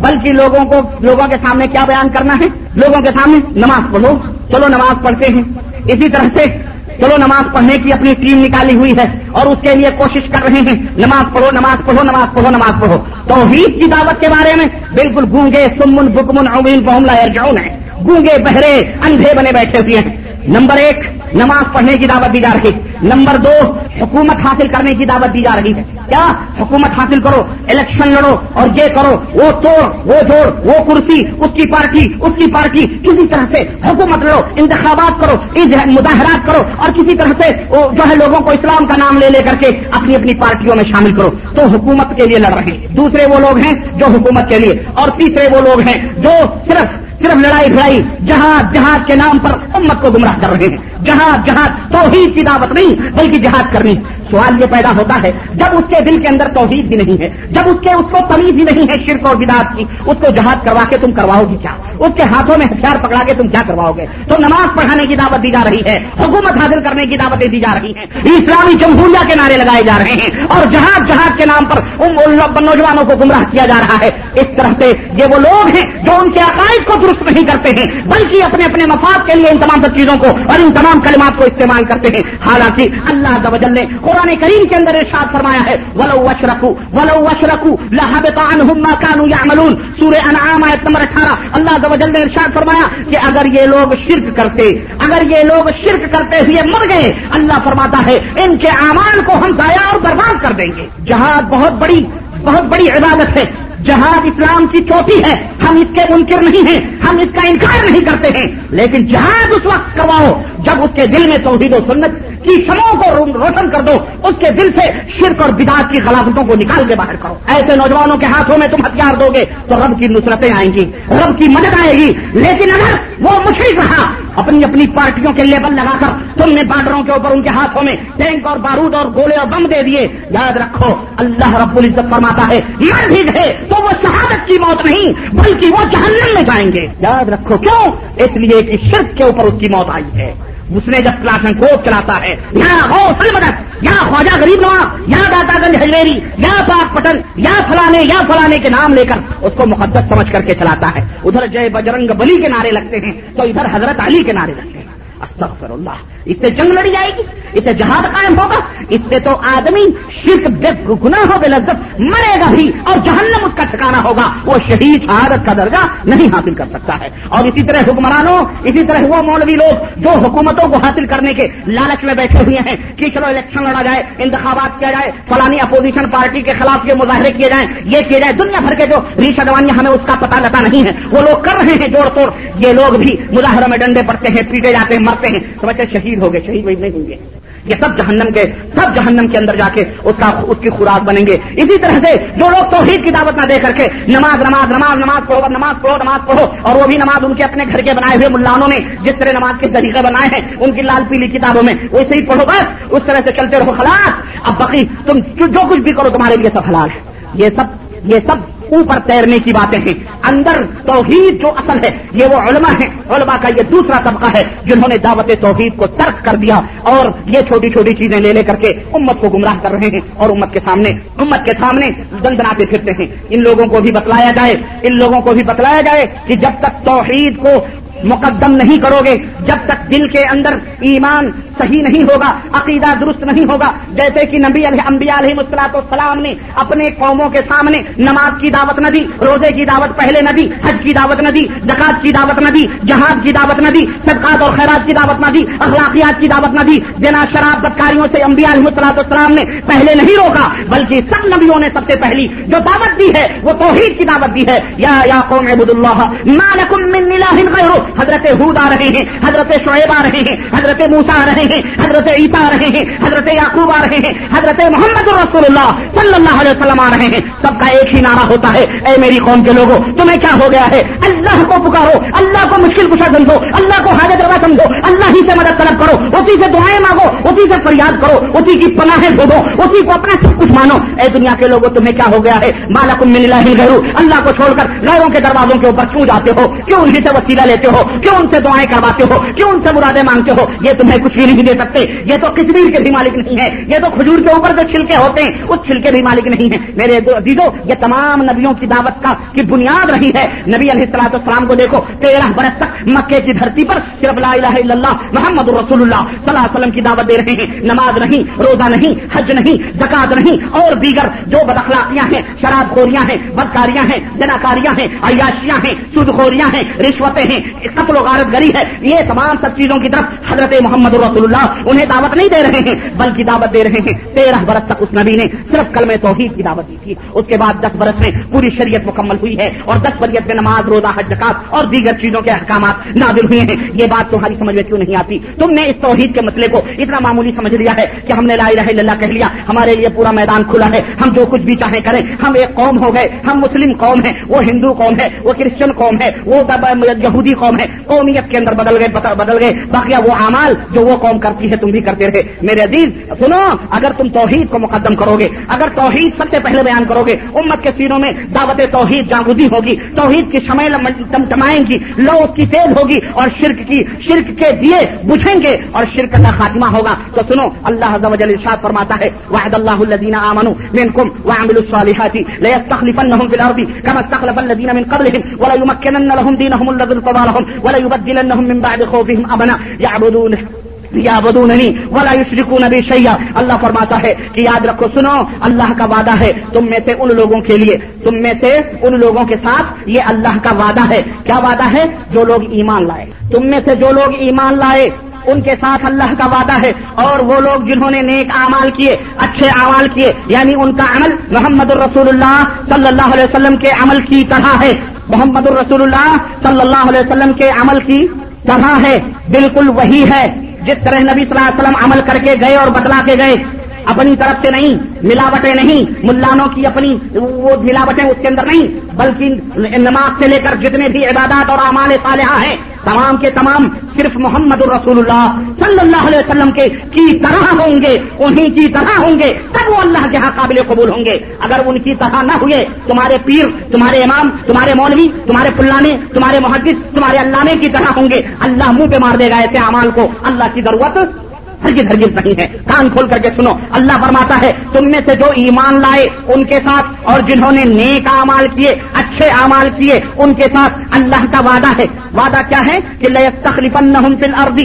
B: بلکہ لوگوں کو، لوگوں کے سامنے کیا بیان کرنا ہے؟ لوگوں کے سامنے نماز پڑھو۔ چلو نماز پڑھتے ہیں۔ اسی طرح سے چلو نماز پڑھنے کی اپنی ٹیم نکالی ہوئی ہے اور اس کے لیے کوشش کر رہے ہیں۔ نماز پڑھو نماز پڑھو نماز پڑھو نماز پڑھو۔ توحید کی دعوت کے بارے میں بالکل گونگے، سمن امین بہملہ ارجاؤن ہے گونگے، بہرے، اندھے بنے بیٹھے ہوئے ہیں۔ نمبر ایک نماز پڑھنے کی دعوت دی جا رہی ہے۔ نمبر دو، حکومت حاصل کرنے کی دعوت دی جا رہی ہے۔ کیا حکومت حاصل کرو، الیکشن لڑو اور یہ کرو، وہ توڑ، وہ جوڑ، وہ کرسی، اس کی پارٹی، اس کی پارٹی۔ کسی طرح سے حکومت لڑو، انتخابات کرو مظاہرات کرو اور کسی طرح سے جو ہے لوگوں کو اسلام کا نام لے لے کر کے اپنی اپنی پارٹیوں میں شامل کرو۔ تو حکومت کے لیے لڑ رہے ہیں۔ دوسرے وہ لوگ ہیں جو حکومت کے لیے۔ اور تیسرے وہ لوگ ہیں جو صرف صرف لڑائی بھڑائی جہاد جہاد کے نام پر امت کو گمراہ کر رہے ہیں۔ جہاد جہاد، توحید کی دعوت نہیں، بلکہ جہاد کرنی۔ سوال یہ پیدا ہوتا ہے، جب اس کے دل کے اندر توحید ہی نہیں ہے، جب اس کے، اس کو تمیز ہی نہیں ہے شرک اور بداعت کی، اس کو جہاد کروا کے تم کرواؤ گی کیا؟ اس کے ہاتھوں میں ہتھیار پکڑا کے تم کیا کرواؤ گے؟ تو نماز پڑھانے کی دعوت دی جا رہی ہے، حکومت حاصل کرنے کی دعوتیں دی جا رہی ہیں، اسلامی جمہوریہ کے نعرے لگائے جا رہے ہیں، اور جہاد جہاد کے نام پر نوجوانوں کو گمراہ کیا جا رہا ہے۔ اس طرح سے یہ وہ لوگ ہیں جو ان کے عقائد کو درست نہیں کرتے ہیں، بلکہ اپنے اپنے مفاد کے لیے ان تمام سب چیزوں کو اور ان تمام کلمات کو استعمال کرتے ہیں۔ حالانکہ اللہ نے قرآن کریم کے اندر ارشاد فرمایا ہے، ولو اشرکو ولو اشرکو لہبط عنہم ما كانوا يعملون۔ سورہ انعام آیت نمبر 18 اللہ نے ارشاد فرمایا کہ اگر یہ لوگ شرک کرتے، اگر یہ لوگ شرک کرتے ہوئے مر گئے، اللہ فرماتا ہے، ان کے اعمال کو ہم ضائع اور برباد کر دیں گے۔ جہاد بہت بڑی بہت بڑی عبادت ہے۔ جہاد اسلام کی چوٹی ہے۔ ہم اس کے منکر نہیں ہیں، ہم اس کا انکار نہیں کرتے ہیں۔ لیکن جہاد اس وقت کرواؤ جب اس کے دل میں توحید و سنت کی شموں کو روشن کر دو، اس کے دل سے شرک اور بداعت کی غلافتوں کو نکال کے باہر کرو۔ ایسے نوجوانوں کے ہاتھوں میں تم ہتھیار دو گے تو رب کی نصرتیں آئیں گی، رب کی مدد آئے گی۔ لیکن اگر وہ مشرق رہا، اپنی اپنی پارٹیوں کے لیبل لگا کر تم نے بارڈروں کے اوپر ان کے ہاتھوں میں ٹینک اور بارود اور گولے اور بم دے دیے، یاد رکھو، اللہ رب العزت فرماتا ہے مر بھی گئے تو وہ شہادت کی موت نہیں، بلکہ وہ جہنم میں جائیں گے۔ یاد رکھو کیوں؟ اس لیے کہ شرک کے اوپر اس کی موت آئی ہے۔ اس نے جب کلاسن کو چلاتا ہے، یا حوصل مدد یا خواجہ غریب نواز، یا داتا گنج ہجویری یا پاک پٹن یا فلانے یا فلانے کے نام لے کر اس کو مقدس سمجھ کر کے چلاتا ہے۔ ادھر جے بجرنگ بلی کے نعرے لگتے ہیں، تو ادھر حضرت علی کے نعرے لگتے ہیں۔ استغفر اللہ۔ اس سے جنگ لڑی جائے گی اس سے جہاد قائم ہوگا، اس سے تو آدمی شرک، بے گنا ہو بے لذت مرے گا بھی اور جہنم اس کا ٹھکانا ہوگا۔ وہ شہید شہادت کا درجہ نہیں حاصل کر سکتا ہے۔ اور اسی طرح حکمرانوں، اسی طرح وہ مولوی لوگ جو حکومتوں کو حاصل کرنے کے لالچ میں بیٹھے ہوئے ہیں کہ چلو الیکشن لڑا جائے، انتخابات کیا جائے، فلانی اپوزیشن پارٹی کے خلاف یہ مظاہرے کیے جائیں، یہ کیے جائے دنیا بھر کے جو ریش ادوانیاں ہمیں اس کا پتہ لتا نہیں ہے، وہ لوگ کر رہے ہیں جوڑ توڑ۔ یہ لوگ بھی مظاہروں میں ڈنڈے پڑتے ہیں، پیٹے جاتے ہیں، مرتے ہیں۔ سمجھتے شہید ہو گئے، شہید وہی نہیں ہوں گے۔ یہ سب جہنم کے سب جہنم کے اندر جا کے اس کا اس کی خوراک بنیں گے۔ اسی طرح سے جو لوگ توحید کی دعوت نہ دے کر کے نماز نماز نماز نماز پڑھو نماز پڑھو نماز پڑھو، اور وہ بھی نماز ان کے اپنے گھر کے بنائے ہوئے ملانوں نے جس طرح نماز کے طریقے بنائے ہیں، ان کی لال پیلی کتابوں میں ویسے ہی پڑھو بس، اس طرح سے چلتے رہو، خلاص۔ اب بقی تم جو کچھ بھی کرو تمہارے لیے سب حلال ہے۔ یہ سب یہ سب اوپر تیرنے کی باتیں ہیں۔ اندر توحید جو اصل ہے، یہ وہ علماء ہیں۔ علماء کا یہ دوسرا طبقہ ہے جنہوں نے دعوت توحید کو ترک کر دیا اور یہ چھوٹی چھوٹی چیزیں لے لے کر کے امت کو گمراہ کر رہے ہیں اور امت کے سامنے، امت کے سامنے دندناتے پھرتے ہیں۔ ان لوگوں کو بھی بتلایا جائے، ان لوگوں کو بھی بتلایا جائے کہ جب تک توحید کو مقدم نہیں کرو گے جب تک دل کے اندر ایمان صحیح نہیں ہوگا، عقیدہ درست نہیں ہوگا، جیسے کہ نبی علیہ انبیاء علیہ مسلاط السلام نے اپنے قوموں کے سامنے نماز کی دعوت نہ دی، روزے کی دعوت پہلے نہ دی، حج کی دعوت نہ دی زکات کی دعوت نہ دی، جہاد کی دعوت نہ دی، صدقات اور خیرات کی دعوت نہ دی، اخلاقیات کی دعوت نہ دی جنا شراب، بدکاریوں سے انبیاء علیہ مسلاط السلام نے پہلے نہیں روکا، بلکہ سب نبیوں نے سب سے پہلی جو دعوت دی ہے، وہ توحید کی دعوت دی ہے، یا یا قوم عبد اللہ من الہ حضرت حود آ رہے ہیں، حضرت شعیب آ رہے ہیں، حضرت موسا آ رہے ہیں، حضرت عیسیٰ آ رہے ہیں، حضرت یعقوب آ رہے ہیں، حضرت محمد الرسول اللہ صلی اللہ علیہ وسلم آ رہے ہیں۔ سب کا ایک ہی نعرہ ہوتا ہے، اے میری قوم کے لوگوں، تمہیں کیا ہو گیا ہے؟ اللہ کو پکارو، اللہ کو مشکل کشا سمجھو، اللہ کو حاجت روا سمجھو، اللہ ہی سے مدد طلب کرو، اسی سے دعائیں مانگو، اسی سے فریاد کرو، اسی کی پناہیں ڈھونڈو اسی کو اپنا سب کچھ مانو۔ اے دنیا کے لوگوں، تمہیں کیا ہو گیا ہے؟ مالا کم مل غیرو، اللہ کو چھوڑ کر غیروں کے دروازوں کے اوپر کیوں جاتے ہو؟ کیوں انہیں سے وسیلہ لیتے ہو؟ کیوں ان سے دعائیں کرواتے ہو کیوں ان سے مرادیں مانگتے ہو یہ تمہیں کچھ بھی نہیں دے سکتے یہ تو کشمیر کے بھی مالک نہیں ہے یہ تو کھجور کے اوپر جو چھلکے ہوتے ہیں اس چھلکے بھی مالک نہیں ہے میرے عزیزو، یہ تمام نبیوں کی دعوت کا کی بنیاد رہی ہے نبی علیہ السلاط السلام کو دیکھو، تیرہ برس تک مکے کی دھرتی پر صرف لا الہ الا اللہ محمد رسول اللہ صلی اللہ علیہ وسلم کی دعوت دے رہے ہیں۔ نماز نہیں، روزہ نہیں، حج نہیں زکات نہیں، اور دیگر جو بدخلاقیاں ہیں، شراب خوریاں ہیں، بدکاریاں ہیں جناکاریاں ہیں، عیاشیاں ہیں سود خوریاں ہیں، رشوتیں ہیں قتل و غارت گری ہے یہ تمام سب چیزوں کی طرف حضرت محمد رسول اللہ انہیں دعوت نہیں دے رہے ہیں، بلکہ دعوت دے رہے ہیں۔ تیرہ برس تک اس نبی نے صرف کل میں توحید کی دعوت دی تھی۔ اس کے بعد دس برس میں پوری شریعت مکمل ہوئی ہے اور دس بریت میں نماز، روزہ، حج جکات اور دیگر چیزوں کے احکامات نازل ہوئے ہیں۔ یہ بات تمہاری سمجھ میں کیوں نہیں آتی؟ تم نے اس توحید کے مسئلے کو اتنا معمولی سمجھ لیا ہے کہ ہم نے لا الہ الا اللہ کہہ لیا۔ ہمارے لیے پورا میدان کھلا ہے۔ ہم جو کچھ بھی چاہیں کریں۔ ہم ایک قوم ہو گئے۔ ہم مسلم قوم ہیں۔ وہ ہندو قوم ہے۔ وہ کرسچن قوم ہے۔ وہ یہودی قوم ہے قومیت کے اندر بدل گئے بدل گئے۔ باقی وہ اعمال جو وہ قوم کرتی ہے، تم بھی کرتے رہے۔ میرے عزیز، سنو، اگر تم توحید کو مقدم کرو گے اگر توحید سب سے پہلے بیان کرو گے امت کے سینوں میں دعوت توحید جاگوزی ہوگی، توحید کی شمع ٹمائیں گی لو اس کی تیز ہوگی اور شرک کی شرک کے دیے بجھیں گے اور شرک کا خاتمہ ہوگا۔ تو سنو، اللہ عز و جل ارشاد فرماتا ہے وحد اللہ الذین آمنوا منکم وعملوا الصالحات ليستخلفنهم في الارض كما استخلف الذين من قبلهم ولا يمكنن لهم دينهم الذي ارتضى لهم ولا يبدلنهم من بعد یا ولا نبی شیا اللہ فرماتا ہے کہ یاد رکھو، سنو، اللہ کا وعدہ ہے۔ تم میں سے ان لوگوں کے لیے، تم میں سے ان لوگوں کے ساتھ یہ اللہ کا وعدہ ہے۔ کیا وعدہ ہے؟ جو لوگ ایمان لائے۔ تم میں سے جو لوگ ایمان لائے، ان کے ساتھ اللہ کا وعدہ ہے۔ اور وہ لوگ جنہوں نے نیک اعمال کیے، اچھے اعمال کیے یعنی ان کا عمل محمد الرسول اللہ صلی اللہ علیہ وسلم کے عمل کی طرح ہے۔ محمد الرسول اللہ صلی اللہ علیہ وسلم کے عمل کی طرح ہے، بالکل وہی ہے، جس طرح نبی صلی اللہ علیہ وسلم عمل کر کے گئے اور بدلا کے گئے۔ اپنی طرف سے نہیں، ملاوٹیں نہیں، ملانوں کی اپنی وہ ملاوٹیں اس کے اندر نہیں، بلکہ نماز سے لے کر جتنے بھی عبادات اور اعمال صالحہ ہیں، تمام کے تمام صرف محمد الرسول اللہ صلی اللہ علیہ وسلم کے کی طرح ہوں گے، انہیں کی طرح ہوں گے، تب وہ اللہ کے ہاں قابل قبول ہوں گے۔ اگر ان کی طرح نہ ہوئے، تمہارے پیر، تمہارے امام، تمہارے مولوی، تمہارے پلانے تمہارے محدث، تمہارے اللہ کی طرح ہوں گے، اللہ منہ پہ مار دے گا ایسے اعمال کو، اللہ کی ضرورت ہرگز ہرگز نہیں ہے۔ کان کھول کر کے سنو۔ اللہ فرماتا ہے، تم میں سے جو ایمان لائے ان کے ساتھ اور جنہوں نے نیک اعمال کیے، اچھے اعمال کیے، ان کے ساتھ اللہ کا وعدہ ہے۔ وعدہ کیا ہے؟ کہ لیے تخلیف الارض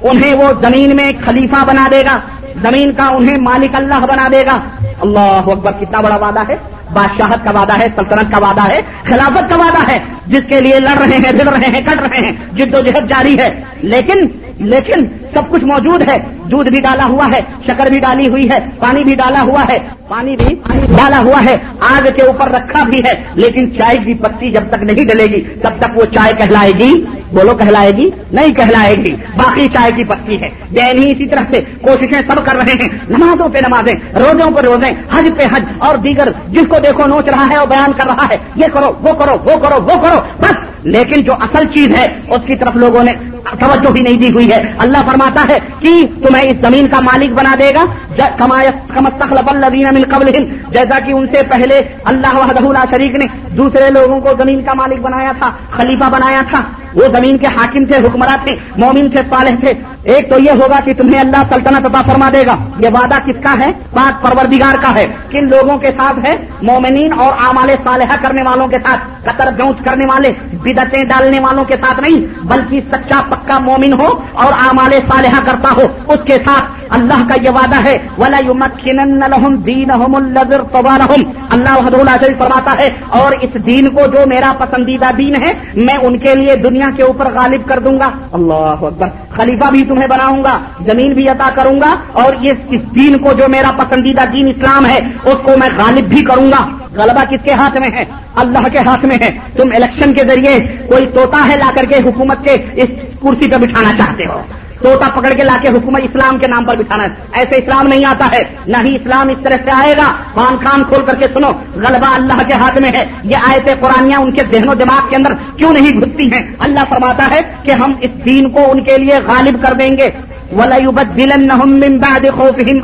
B: انہیں وہ زمین میں خلیفہ بنا دے گا۔ زمین کا انہیں مالک اللہ بنا دے گا۔ اللہ اکبر، کتنا بڑا وعدہ ہے۔ بادشاہت کا وعدہ ہے، سلطنت کا وعدہ ہے، خلافت کا وعدہ ہے۔ جس کے لیے لڑ رہے ہیں بھڑ رہے ہیں، کٹ رہے ہیں، جد و جہد جاری ہے۔ لیکن لیکن سب کچھ موجود ہے۔ دودھ بھی ڈالا ہوا ہے، شکر بھی ڈالی ہوئی ہے، پانی بھی ڈالا ہوا ہے۔ پانی بھی ڈالا ہوا ہے۔ آگ کے اوپر رکھا بھی ہے، لیکن چائے کی پتی جب تک نہیں ڈلے گی، تب تک وہ چائے کہلائے گی۔ بولو کہلائے گی؟ نہیں کہلائے گی۔ باقی چائے کی پتی ہے۔ دین ہی اسی طرح سے کوششیں سب کر رہے ہیں۔ نمازوں پہ نمازیں، روزوں پہ روزیں، حج پہ حج اور دیگر جس کو دیکھو نوچ رہا ہے اور بیان کر رہا ہے، یہ کرو، وہ کرو وہ کرو وہ کرو، بس۔ لیکن جو اصل چیز ہے، اس کی طرف لوگوں نے توجہ بھی نہیں دی ہوئی ہے۔ اللہ فرماتا ہے کہ تمہیں اس زمین کا مالک بنا دے گا۔ من قبل جیسا کہ ان سے پہلے اللہ وحدہ شریک نے دوسرے لوگوں کو زمین کا مالک بنایا تھا، خلیفہ بنایا تھا۔ وہ زمین کے حاکم تھے حکمراں تھے، مومن تھے، صالح تھے۔ ایک تو یہ ہوگا کہ تمہیں اللہ سلطنت عطا فرما دے گا۔ یہ وعدہ کس کا ہے؟ پاک پروردگار کا ہے۔ کن لوگوں کے ساتھ ہے؟ مومنین اور آمال صالحہ کرنے والوں کے ساتھ۔ قطر گونچ کرنے والے بدتیں ڈالنے والوں کے ساتھ نہیں، بلکہ سچا پکا مومن ہو اور آمال صالحہ کرتا ہو۔ اس کے ساتھ اللہ کا یہ وعدہ ہے، ولا لهم دينهم الذي ارتضى لهم۔ اللہ وحدہ لا شریک فرماتا ہے، اور اس دین کو جو میرا پسندیدہ دین ہے، میں ان کے لیے دنیا کے اوپر غالب کر دوں گا۔ اللہ اکبر، خلیفہ بھی تمہیں بناؤں گا، زمین بھی عطا کروں گا، اور اس دین کو جو میرا پسندیدہ دین اسلام ہے، اس کو میں غالب بھی کروں گا۔ غلبہ کس کے ہاتھ میں ہے؟ اللہ کے ہاتھ میں ہے۔ تم الیکشن کے ذریعے کوئی توتا ہے لا کر کے حکومت کے اس کرسی پہ بٹھانا چاہتے ہو۔ توتا پکڑ کے لا کے حکومت اسلام کے نام پر بٹھانا ہے۔ ایسے اسلام نہیں آتا ہے۔ نہ ہی اسلام اس طرح سے آئے گا۔ خان خان کھول کر کے سنو، غلبہ اللہ کے ہاتھ میں ہے۔ یہ آئے تھے قرآن ان کے ذہن و دماغ کے اندر کیوں نہیں گھستی ہیں؟ اللہ فرماتا ہے کہ ہم اس دین کو ان کے لیے غالب کر دیں گے۔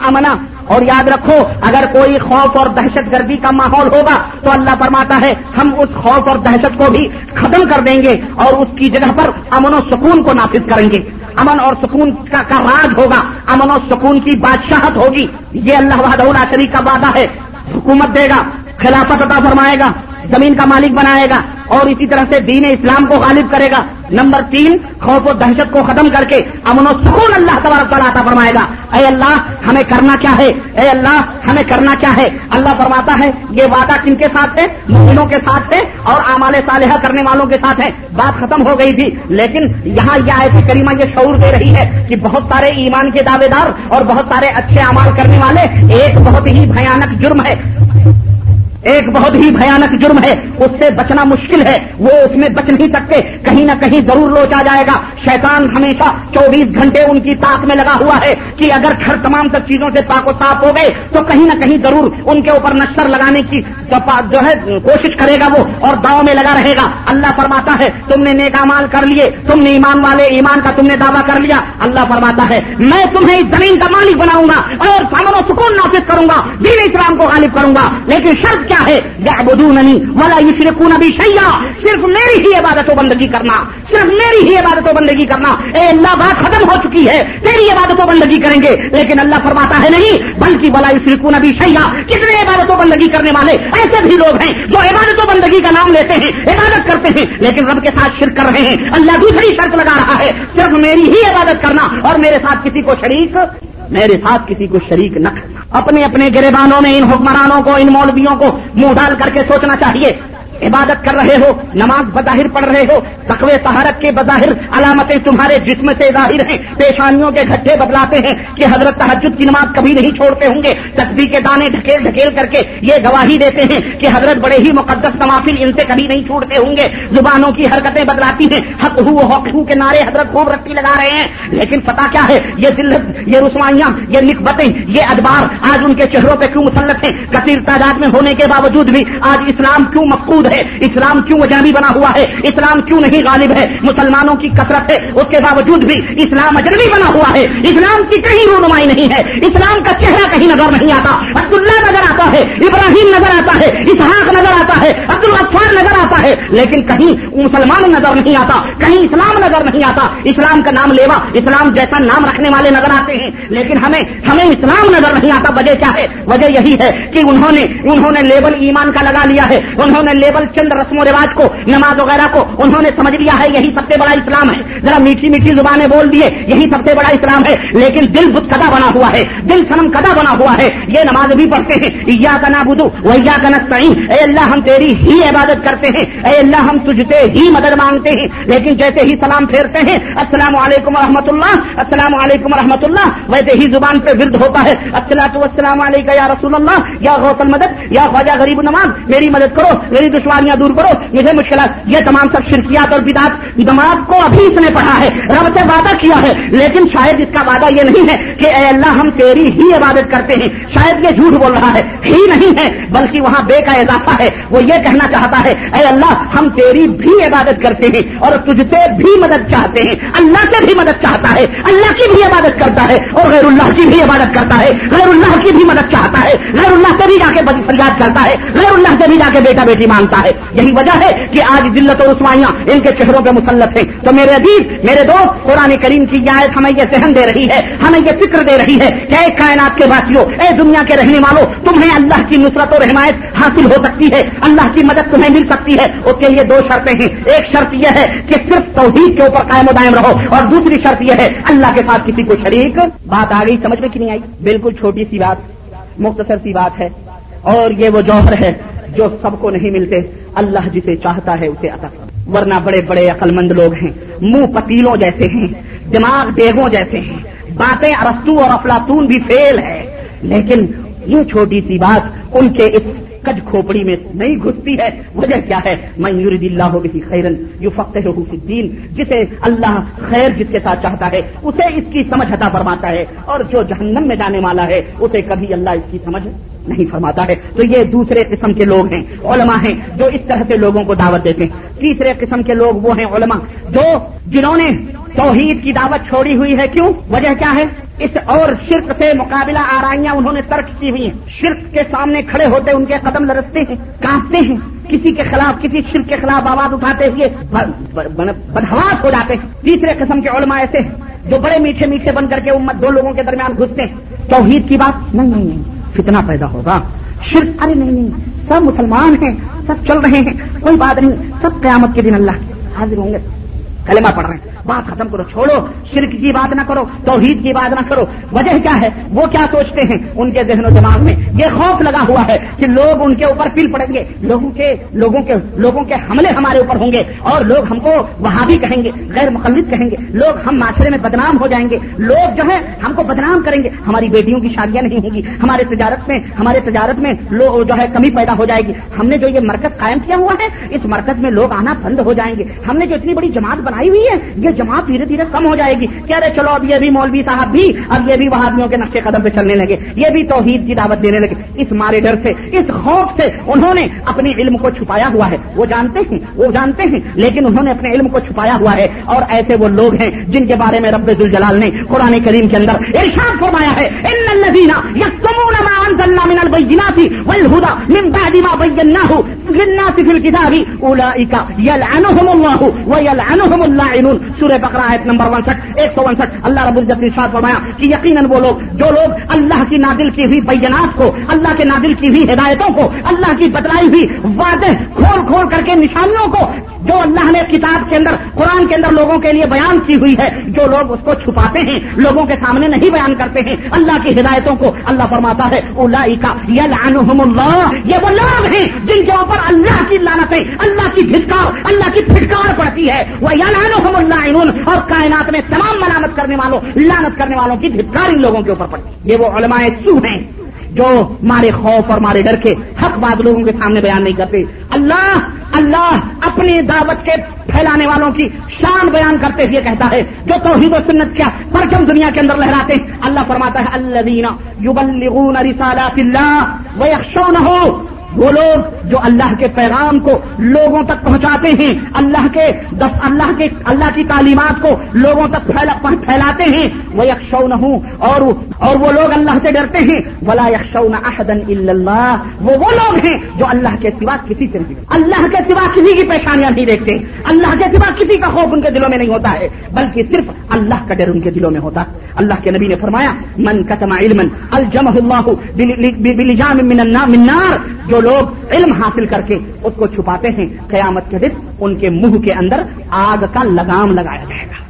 B: امنا اور یاد رکھو، اگر کوئی خوف اور دہشت گردی کا ماحول ہوگا تو اللہ فرماتا ہے، ہم اس خوف اور دہشت کو بھی ختم کر دیں گے اور اس کی جگہ پر امن و سکون کو نافذ کریں گے۔ امن اور سکون کا کا راج ہوگا۔ امن اور سکون کی بادشاہت ہوگی۔ یہ اللہ وحدہ شریف کا وعدہ ہے۔ حکومت دے گا، خلافت عطا فرمائے گا۔ زمین کا مالک بنائے گا اور اسی طرح سے دین اسلام کو غالب کرے گا۔ نمبر تین، خوف و دہشت کو ختم کر کے امن و سکون اللہ تبارک تعالیٰ عطا فرمائے گا۔ اے اللہ، ہمیں کرنا کیا ہے؟ اے اللہ، ہمیں کرنا کیا ہے؟ اللہ فرماتا ہے، یہ وعدہ کن کے ساتھ ہے؟ مومنوں کے ساتھ ہے اور اعمال صالحہ کرنے والوں کے ساتھ ہے۔ بات ختم ہو گئی تھی، لیکن یہاں یہ آئے کریمہ یہ شعور دے رہی ہے کہ بہت سارے ایمان کے دعوے دار اور بہت سارے اچھے اعمال کرنے والے ایک بہت ہی بھیانک جرم ہے۔ ایک بہت ہی بھیانک جرم ہے، اس سے بچنا مشکل ہے۔ وہ اس میں بچ نہیں سکتے، کہیں نہ کہیں ضرور لوچا جائے گا۔ شیطان ہمیشہ چوبیس گھنٹے ان کی طاق میں لگا ہوا ہے کہ اگر گھر تمام سب چیزوں سے پاک و صاف ہو گئے، تو کہیں نہ کہیں ضرور ان کے اوپر نشر لگانے کی جو ہے، کوشش کرے گا وہ اور داؤں میں لگا رہے گا۔ اللہ فرماتا ہے، تم نے نیک مال کر لیے، تم نے ایمان والے، ایمان کا تم نے دعویٰ کر لیا۔ اللہ فرماتا ہے، میں تمہیں اس زمین کا مالک بناؤں گا اور سامن و سکون نافذ کروں گا؟ دین اسلام کو غالب کروں گا۔ لیکن شرط کیا ہے ولا یشرکون بھی شیا صرف میری ہی عبادت و بندگی کرنا، صرف میری ہی عبادت و بندگی کرنا. اے اللہ، بات ختم ہو چکی ہے، تیری عبادت و بندگی کریں گے، لیکن اللہ فرماتا ہے نہیں، بلکہ بلا یشرکون بھی شیا کتنے عبادت و بندگی کرنے والے ایسے بھی لوگ ہیں جو عبادت و بندگی کا نام لیتے ہیں، عبادت کرتے ہیں، لیکن رب کے ساتھ شرک کر رہے ہیں۔ اللہ دوسری شرط لگا رہا ہے، صرف میری ہی عبادت کرنا اور میرے ساتھ کسی کو شریک، میرے ساتھ کسی کو شریک نہ کرنا۔ اپنے اپنے گریبانوں میں، ان حکمرانوں کو، ان مولویوں کو منہ ڈال کر کے سوچنا چاہیے۔ عبادت کر رہے ہو، نماز بظاہر پڑھ رہے ہو، تقوی تہارت کے بظاہر علامتیں تمہارے جسم سے ظاہر ہیں، پیشانیوں کے گھٹے بدلاتے ہیں کہ حضرت تحجد کی نماز کبھی نہیں چھوڑتے ہوں گے۔ تصویر کے دانے ڈھکیل ڈھکیل کر کے یہ گواہی دیتے ہیں کہ حضرت بڑے ہی مقدس نوافل ان سے کبھی نہیں چھوڑتے ہوں گے۔ زبانوں کی حرکتیں بدلاتی ہیں، حق ہو حق ہو کے نعرے حضرت خوب رکھتی لگا رہے ہیں۔ لیکن پتا کیا ہے، یہ ذلت، یہ رسوائیاں یہ نکبتیں یہ ادبار آج ان کے چہروں پہ کیوں مسلط ہیں؟ کثیر تعداد میں ہونے کے باوجود بھی آج اسلام کیوں مفقود ہے۔ اسلام کیوں اجنبی بنا ہوا ہے؟ اسلام کیوں نہیں غالب ہے؟ مسلمانوں کی کثرت ہے۔ اس کے باوجود بھی اسلام اجنبی بنا ہوا ہے۔ اسلام کی کہیں رونمائی نہیں ہے۔ اسلام کا چہرہ کہیں نظر نہیں آتا۔ عبداللہ نظر آتا ہے، ابراہیم نظر آتا ہے، اسحاق نظر آتا ہے عبد الغفار نظر آتا ہے۔ لیکن کہیں مسلمان نظر نہیں آتا، کہیں اسلام نظر نہیں آتا۔ اسلام کا نام لیوا، اسلام جیسا نام رکھنے والے نظر آتے ہیں۔ لیکن ہمیں ہمیں اسلام نظر نہیں آتا۔ وجہ کیا ہے؟ وجہ یہی ہے کہ انہوں نے انہوں نے لیبل ایمان کا لگا لیا ہے۔ انہوں نے لیبل چند رسم و رواج کو، نماز وغیرہ کو انہوں نے سمجھ لیا ہے، یہی سب سے بڑا اسلام ہے۔ ذرا میٹھی میٹھی زبانیں بول دیے، یہی سب سے بڑا اسلام ہے۔ لیکن دل بت کدا بنا ہوا ہے، دل سنم کدا بنا ہوا ہے۔ یہ نماز بھی پڑھتے ہیں۔ یا کا نا بدو ویا کا اے اللہ، ہم تیری ہی عبادت کرتے ہیں۔ اے اللہ، ہم تجھ سے ہی مدد مانگتے ہیں۔ لیکن جیسے ہی سلام پھیرتے ہیں، السلام علیکم و رحمۃ اللہ السلام علیکم و رحمۃ اللہ ویسے ہی زبان پہ ورد ہوتا ہے۔ السلام السلام علیکم یا رسول اللہ، یا غوثل مدد یا خواجہ غریب نماز میری مدد کرو، میری دشمن دشواریاں دور کرو، مجھے مشکلات یہ تمام سب شرکیات اور بدات نماز کو ابھی اس نے پڑھا ہے، رب سے وعدہ کیا ہے۔ لیکن شاید اس کا وعدہ یہ نہیں ہے کہ اے اللہ، ہم تیری ہی عبادت کرتے ہیں۔ شاید یہ جھوٹ بول رہا ہے، ہی نہیں ہے، بلکہ وہاں بے کا اضافہ ہے۔ وہ یہ کہنا چاہتا ہے، اے اللہ، ہم تیری بھی عبادت کرتے ہیں اور تجھ سے بھی مدد چاہتے ہیں۔ اللہ سے بھی مدد چاہتا ہے، اللہ کی بھی عبادت کرتا ہے اور غیر اللہ کی بھی عبادت کرتا ہے۔ غیر اللہ کی بھی مدد چاہتا ہے، غیر اللہ سے بھی جا کے فریاد کرتا ہے، غیر اللہ سے بھی جا کے بیٹا بیٹی مانگتا ہے۔ یہی وجہ ہے کہ آج ذلت اور رسوائیاں ان کے چہروں پہ مسلط ہیں۔ تو میرے عزیز، میرے دوست، قرآن کریم کی آیت ہمیں یہ سہن دے رہی ہے، ہمیں یہ فکر دے رہی ہے کہ اے کائنات کے باسیوں اے دنیا کے رہنے والوں، تمہیں اللہ کی نصرت و رحمایت حاصل ہو سکتی ہے، اللہ کی مدد تمہیں مل سکتی ہے۔ اس کے لیے دو شرطیں ہیں۔ ایک شرط یہ ہے کہ صرف توحید کے اوپر قائم و دائم رہو، اور دوسری شرط یہ ہے، اللہ کے ساتھ کسی کو شریک بات آ گئی، سمجھ میں کی نہیں آئی؟ بالکل چھوٹی سی بات، مختصر سی بات ہے۔ اور یہ وہ جوہر ہے جو سب کو نہیں ملتے، اللہ جسے چاہتا ہے اسے عطا ورنہ بڑے بڑے عقل مند لوگ ہیں، منہ پتیلوں جیسے ہیں، دماغ بیگوں جیسے ہیں۔ باتیں ارستو اور افلاطون بھی فیل ہے۔ لیکن یہ چھوٹی سی بات ان کے اس کج کھوپڑی میں نہیں گھستی ہے۔ وجہ کیا ہے؟ میں یورد اللہ ہو کسی خیرن یو فخر الدین۔ جسے اللہ خیر جس کے ساتھ چاہتا ہے، اسے اس کی سمجھ عطا فرماتا ہے۔ اور جو جہنم میں جانے والا ہے، اسے کبھی اللہ اس کی سمجھ نہیں فرماتا ہے۔ تو یہ دوسرے قسم کے لوگ ہیں، علماء ہیں، جو اس طرح سے لوگوں کو دعوت دیتے ہیں۔ تیسرے قسم کے لوگ وہ ہیں علماء، جو جنہوں نے توحید کی دعوت چھوڑی ہوئی ہے۔ کیوں؟ وجہ کیا ہے؟ اس اور شرک سے مقابلہ آرائیاں انہوں نے ترک کی ہوئی ہیں۔ شرک کے سامنے کھڑے ہوتے ان کے قدم لرستے ہیں، کانپتے ہیں۔ کسی کے خلاف، کسی شرک کے خلاف آواز اٹھاتے ہوئے بدہواس ہو جاتے ہیں۔ تیسرے قسم کے علماء ایسے ہیں، جو بڑے میٹھے میٹھے بن کر کے امت دو لوگوں کے درمیان گھستے ہیں۔ توحید کی بات؟ نہیں نہیں نہیں۔ فتنہ پیدا ہوگا۔ شرک، ارے نہیں نہیں، سب مسلمان ہیں، سب چل رہے ہیں، کوئی بات نہیں، سب قیامت کے دن اللہ حاضر ہوں گے۔ کلمہ پڑھ رہے ہیں۔ بات ختم کرو، چھوڑو، شرک کی بات نہ کرو، توحید کی بات نہ کرو۔ وجہ کیا ہے؟ وہ کیا سوچتے ہیں ان کے ذہن و دماغ میں؟ یہ خوف لگا ہوا ہے کہ لوگ ان کے اوپر پل پڑیں گے۔ لوگوں کے لوگوں کے لوگوں کے حملے ہمارے اوپر ہوں گے اور لوگ ہم کو وہاں بھی کہیں گے، غیر مقلد کہیں گے۔ لوگ ہم معاشرے میں بدنام ہو جائیں گے۔ لوگ جو ہے ہم کو بدنام کریں گے۔ ہماری بیٹیوں کی شادیاں نہیں ہوں گی۔ ہمارے تجارت میں، ہمارے تجارت میں لوگ جو ہے، کمی پیدا ہو جائے گی۔ ہم نے جو یہ مرکز قائم کیا ہوا ہے، اس مرکز میں لوگ آنا بند ہو جائیں گے۔ ہم نے جو اتنی بڑی جماعت بنائی ہوئی ہے، یہ جماعت دھیرے دھیرے کم ہو جائے گی۔ کہہ رہے، چلو اب یہ بھی مولوی صاحب بھی، اب یہ بھی وہادیوں کے نقشے قدم پہ چلنے لگے۔ یہ بھی توحید کی دعوت دینے لگے۔ اس مارے ڈر سے، اس خوف سے انہوں نے اپنے علم کو چھپایا ہوا ہے۔ وہ جانتے ہیں، وہ جانتے ہیں، لیکن انہوں نے اپنے علم کو چھپایا ہوا ہے۔ اور ایسے وہ لوگ ہیں جن کے بارے میں رب الجلال نے قرآن کریم کے اندر ارشاد فرمایا ہے سورہ بقرہ آیت نمبر ونسٹھ ایک سو ونسٹھ اللہ رب العزت نے شاد فرمایا کہ یقیناً وہ لوگ، جو لوگ اللہ کی نادل کی ہوئی بینات کو، اللہ کے نادل کی ہوئی ہدایتوں کو، اللہ کی بتلائی ہوئی واضح کھول کھول کر کے نشانیوں کو، جو اللہ نے کتاب کے اندر، قرآن کے اندر لوگوں کے لیے بیان کی ہوئی ہے، جو لوگ اس کو چھپاتے ہیں، لوگوں کے سامنے نہیں بیان کرتے ہیں، اللہ کی ہدایتوں کو اللہ فرماتا ہے اولا کا اللہ یہ وہ لوگ ہیں جن کے اوپر اللہ کی لانتیں اللہ کی دھتکار، اللہ کی پھٹکار پڑتی ہے وہ یا اور کائنات میں تمام ملامت کرنے والوں لانت کرنے والوں کی دھتکار ان لوگوں کے اوپر پڑتی یہ وہ علماء سو ہیں جو مارے خوف اور مارے ڈر کے حق بات لوگوں کے سامنے بیان نہیں کرتے۔ اللہ اللہ اپنی دعوت کے پھیلانے والوں کی شان بیان کرتے ہوئے کہتا ہے، جو توحید و سنت کیا پرچم دنیا کے اندر لہراتے ہیں۔ اللہ فرماتا ہے اللہ دینا یو رسالات اللہ وہ ہو وہ لوگ جو اللہ کے پیغام کو لوگوں تک پہنچاتے ہیں، اللہ کے دس، اللہ کے، اللہ کی تعلیمات کو لوگوں تک پھیلاتے ہیں وہ یکشون ہوں اور اور وہ لوگ اللہ سے ڈرتے ہیں، ولا یکشون احدن اللہ وہ وہ لوگ ہیں جو اللہ کے سوا کسی سے نہیں اللہ کے سوا کسی کی پریشانیاں نہیں دیکھتے۔ اللہ کے سوا کسی کا خوف ان کے دلوں میں نہیں ہوتا ہے، بلکہ صرف اللہ کا ڈر ان کے دلوں میں ہوتا۔ اللہ کے نبی نے فرمایا، من کتما علم الجم اللہ من النار جو لوگ علم حاصل کر کے اس کو چھپاتے ہیں، قیامت کے دن ان کے منہ کے اندر آگ کا لگام لگایا جائے گا۔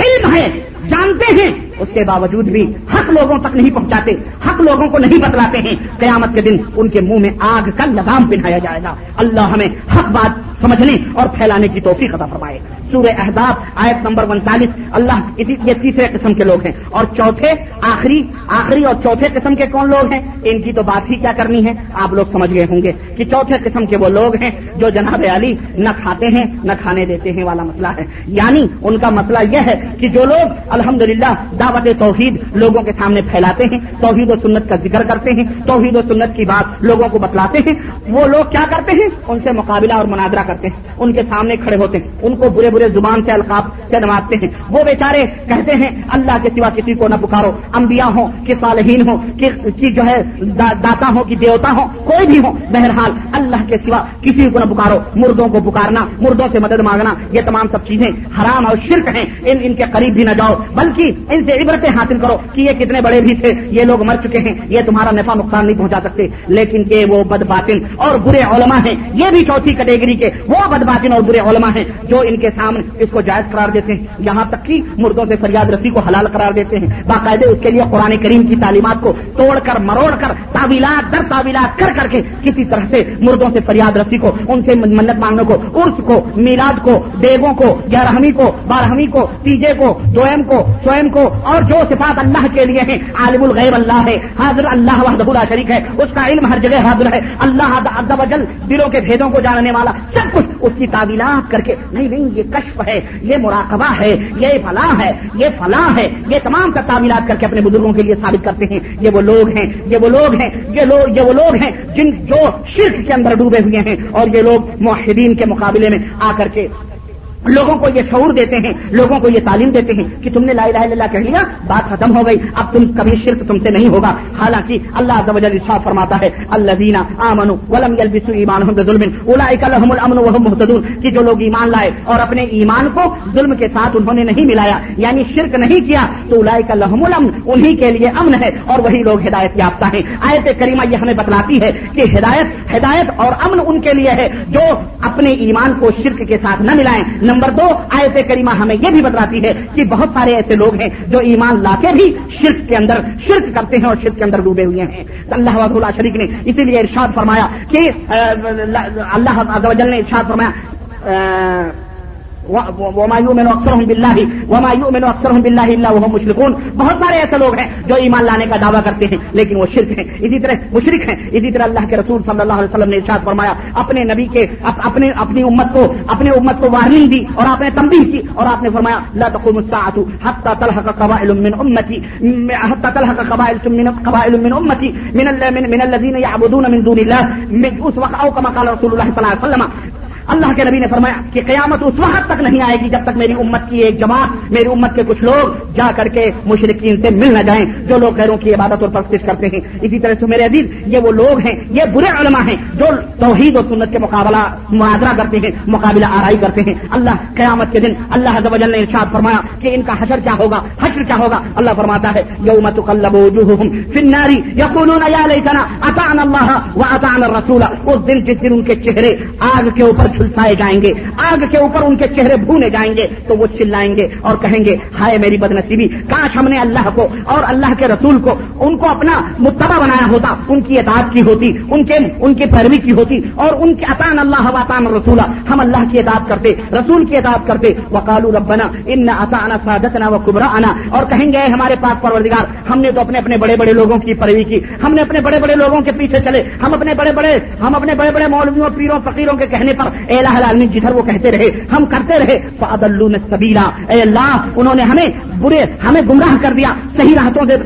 B: علم ہے۔ جانتے ہیں، اس کے باوجود بھی حق لوگوں تک نہیں پہنچاتے، حق لوگوں کو نہیں بتلاتے ہیں۔ قیامت کے دن ان کے منہ میں آگ کا لگام پہنایا جائے گا۔ اللہ ہمیں حق بات سمجھنے اور پھیلانے کی توفیق عطا فرمائے۔ سورہ احداب آیت نمبر انتالیس۔ اللہ اسی، یہ تیسرے قسم کے لوگ ہیں۔ اور چوتھے، آخری آخری اور چوتھے قسم کے کون لوگ ہیں؟ ان کی تو بات ہی کیا کرنی ہے؟ آپ لوگ سمجھ گئے ہوں گے کہ چوتھے قسم کے وہ لوگ ہیں جو جناب علی نہ کھاتے ہیں، نہ کھانے دیتے ہیں والا مسئلہ ہے۔ یعنی ان کا مسئلہ یہ ہے کہ جو لوگ الحمدللہ، دعوت توحید لوگوں کے سامنے پھیلاتے ہیں، توحید و سنت کا ذکر کرتے ہیں، توحید و سنت کی بات لوگوں کو بتلاتے ہیں۔ وہ لوگ کیا کرتے ہیں؟ ان سے مقابلہ اور مناظرہ کرتے ہیں۔ ان کے سامنے کھڑے ہوتے ہیں۔ ان کو برے برے زبان سے القاب سے نوازتے ہیں۔ وہ بیچارے کہتے ہیں، اللہ کے سوا کسی کو نہ پکارو۔ انبیاء ہوں کہ صالحین ہوں، کہ جو ہے داتا ہو کہ دیوتا ہو کوئی بھی ہو بہرحال اللہ کے سوا کسی کو نہ پکارو۔ مردوں کو پکارنا، مردوں سے مدد مانگنا، یہ تمام سب چیزیں حرام اور شرک ہیں۔ ان ان کے قریب بھی نہ جاؤ۔ بلکہ ان سے عبرتیں حاصل کرو کہ یہ کتنے بڑے بھی تھے، یہ لوگ مر چکے ہیں، یہ تمہارا نفع نقصان نہیں پہنچا سکتے۔ لیکن کہ وہ بد باطن اور برے علماء ہیں۔ یہ بھی چوتھی کیٹیگری کے وہ بد باطن اور برے علماء ہیں جو ان کے سامنے اس کو جائز قرار دیتے ہیں۔ یہاں تک کہ مردوں سے فریاد رسی کو حلال قرار دیتے ہیں۔ باقاعدے اس کے لیے قرآن کریم کی تعلیمات کو توڑ کر، مروڑ کر، تعویلات، در تعویلات کر کر کے کسی طرح سے مردوں سے فریاد رسی کو، ان سے منت مانگنے کو، عرس کو، میلاد کو، دیگوں کو، گیارہویں کو، بارہویں کو، تیجے کو دوئم کو سوئم کو، اور جو صفات اللہ کے لیے ہیں، عالم الغیب اللہ ہے، حاضر اللہ وحدہ اللہ شریک ہے، اس کا علم ہر جگہ حاضر ہے، اللہ عز و جل دلوں کے بھیدوں کو جاننے والا سب کچھ اس کی تعویلات کر کے، نہیں نہیں، یہ کشف ہے، یہ مراقبہ ہے، یہ فلاں ہے، یہ فلاں ہے، یہ تمام سب تعویلات کر کے اپنے بزرگوں کے لیے ثابت کرتے ہیں، یہ وہ لوگ ہیں، یہ وہ لوگ ہیں، یہ لوگ، یہ وہ لوگ ہیں جن جو شرک کے اندر ڈوبے ہوئے ہیں، اور یہ لوگ معاہدین کے مقابلے میں آ کر کے لوگوں کو یہ شعور دیتے ہیں، لوگوں کو یہ تعلیم دیتے ہیں کہ تم نے لا الہ الا اللہ کہہ لیا، بات ختم ہو گئی، اب تم کبھی شرک تم سے نہیں ہوگا۔ حالانکہ اللہ عز و جل ارشاد فرماتا ہے اللہ دینا آمن ولم يلبسوا ایمانهم بظلم اولئک لهم الامن وهم مهتدون۔ کہ جو لوگ ایمان لائے اور اپنے ایمان کو ظلم کے ساتھ انہوں نے نہیں ملایا یعنی شرک نہیں کیا، تو اولئک لهم الامن، انہی کے لیے امن ہے۔ اور وہی لوگ ہدایت یافتہ ہیں۔ آیت کریمہ یہ ہمیں بتلاتی ہے کہ ہدایت ہدایت اور امن ان کے لیے ہے جو اپنے ایمان کو شرک کے ساتھ نہ ملائیں نمبر دو، آیت کریمہ ہمیں یہ بھی بتلاتی ہے کہ بہت سارے ایسے لوگ ہیں جو ایمان لا کے بھی شرک کے اندر شرک کرتے ہیں اور شرک کے اندر ڈوبے ہوئے ہیں۔ اللہ وب اللہ شریف نے اسی لیے ارشاد فرمایا کہ اللہ نے ارشاد فرمایا وما يؤمن اکثرهم بالله، وما يؤمن اکثرهم بالله الا وهم مشركون. بہت سارے ایسے لوگ ہیں جو ایمان لانے کا دعویٰ کرتے ہیں، لیکن وہ شرک ہیں۔ اسی طرح مشرک ہیں، اسی طرح اللہ کے رسول صلی اللہ علیہ وسلم نے ارشاد فرمایا، اپنے نبی کے اپنے، اپنی امت کو، اپنے امت کو وارننگ دی اور آپ نے تنبیہ کی اور آپ نے فرمایا، لا تقوم الساعه حتى تلحق قبائل من امتي حتى تلحق قبائل من قبائل من امتي من من الذين يعبدون من دون الله، من اس وقت او كما قال رسول الله صلى الله عليه وسلم اللہ کے نبی نے فرمایا کہ قیامت اس وقت تک نہیں آئے گی جب تک میری امت کی ایک جماعت، میری امت کے کچھ لوگ جا کر کے مشرقین سے مل نہ جائیں، جو لوگ غیروں کی عبادت اور پرستش کرتے ہیں۔ اسی طرح سے میرے عزیز، یہ وہ لوگ ہیں، یہ برے علماء ہیں جو توحید و سنت کے مقابلہ معاذرہ کرتے ہیں، مقابلہ آرائی کرتے ہیں۔ اللہ قیامت کے دن اللہ نے ارشاد فرمایا کہ ان کا حشر کیا ہوگا؟ حشر کیا ہوگا؟ اللہ فرماتا ہے یومت فناری اطعنا اللہ و اطعنا الرسول۔ اس دن جس دن ان کے چہرے آگ کے اوپر جھلسائے جائیں گے، آگ کے اوپر ان کے چہرے بھونے جائیں گے، تو وہ چلائیں گے اور کہیں گے، ہائے میری بد نصیبی کاش ہم نے اللہ کو اور اللہ کے رسول کو ان کو اپنا متبع بنایا ہوتا، ان کی اطاعت کی ہوتی، ان کے، ان کی پیروی کی ہوتی اور ان کے اطان اللہ وطان رسولہ ہم اللہ کی اطاعت کرتے، رسول کی اطاعت کرتے وکالو ربنا ان اطانا سادتنا و قبرا آنا اور کہیں گے ہمارے پاس پروردگار، ہم نے تو اپنے اپنے بڑے بڑے لوگوں کی پیروی کی، ہم نے اپنے بڑے بڑے لوگوں کے پیچھے چلے، ہم اپنے بڑے بڑے، ہم اپنے بڑے بڑے مولویوں، پیروں، فقیروں کے کہنے پر الہ العالمین جدھر وہ کہتے رہے، ہم کرتے رہے فعد اللہ سبیلا اے اللہ، انہوں نے ہمیں برے، ہمیں گمراہ کر دیا، صحیح راہتوں سے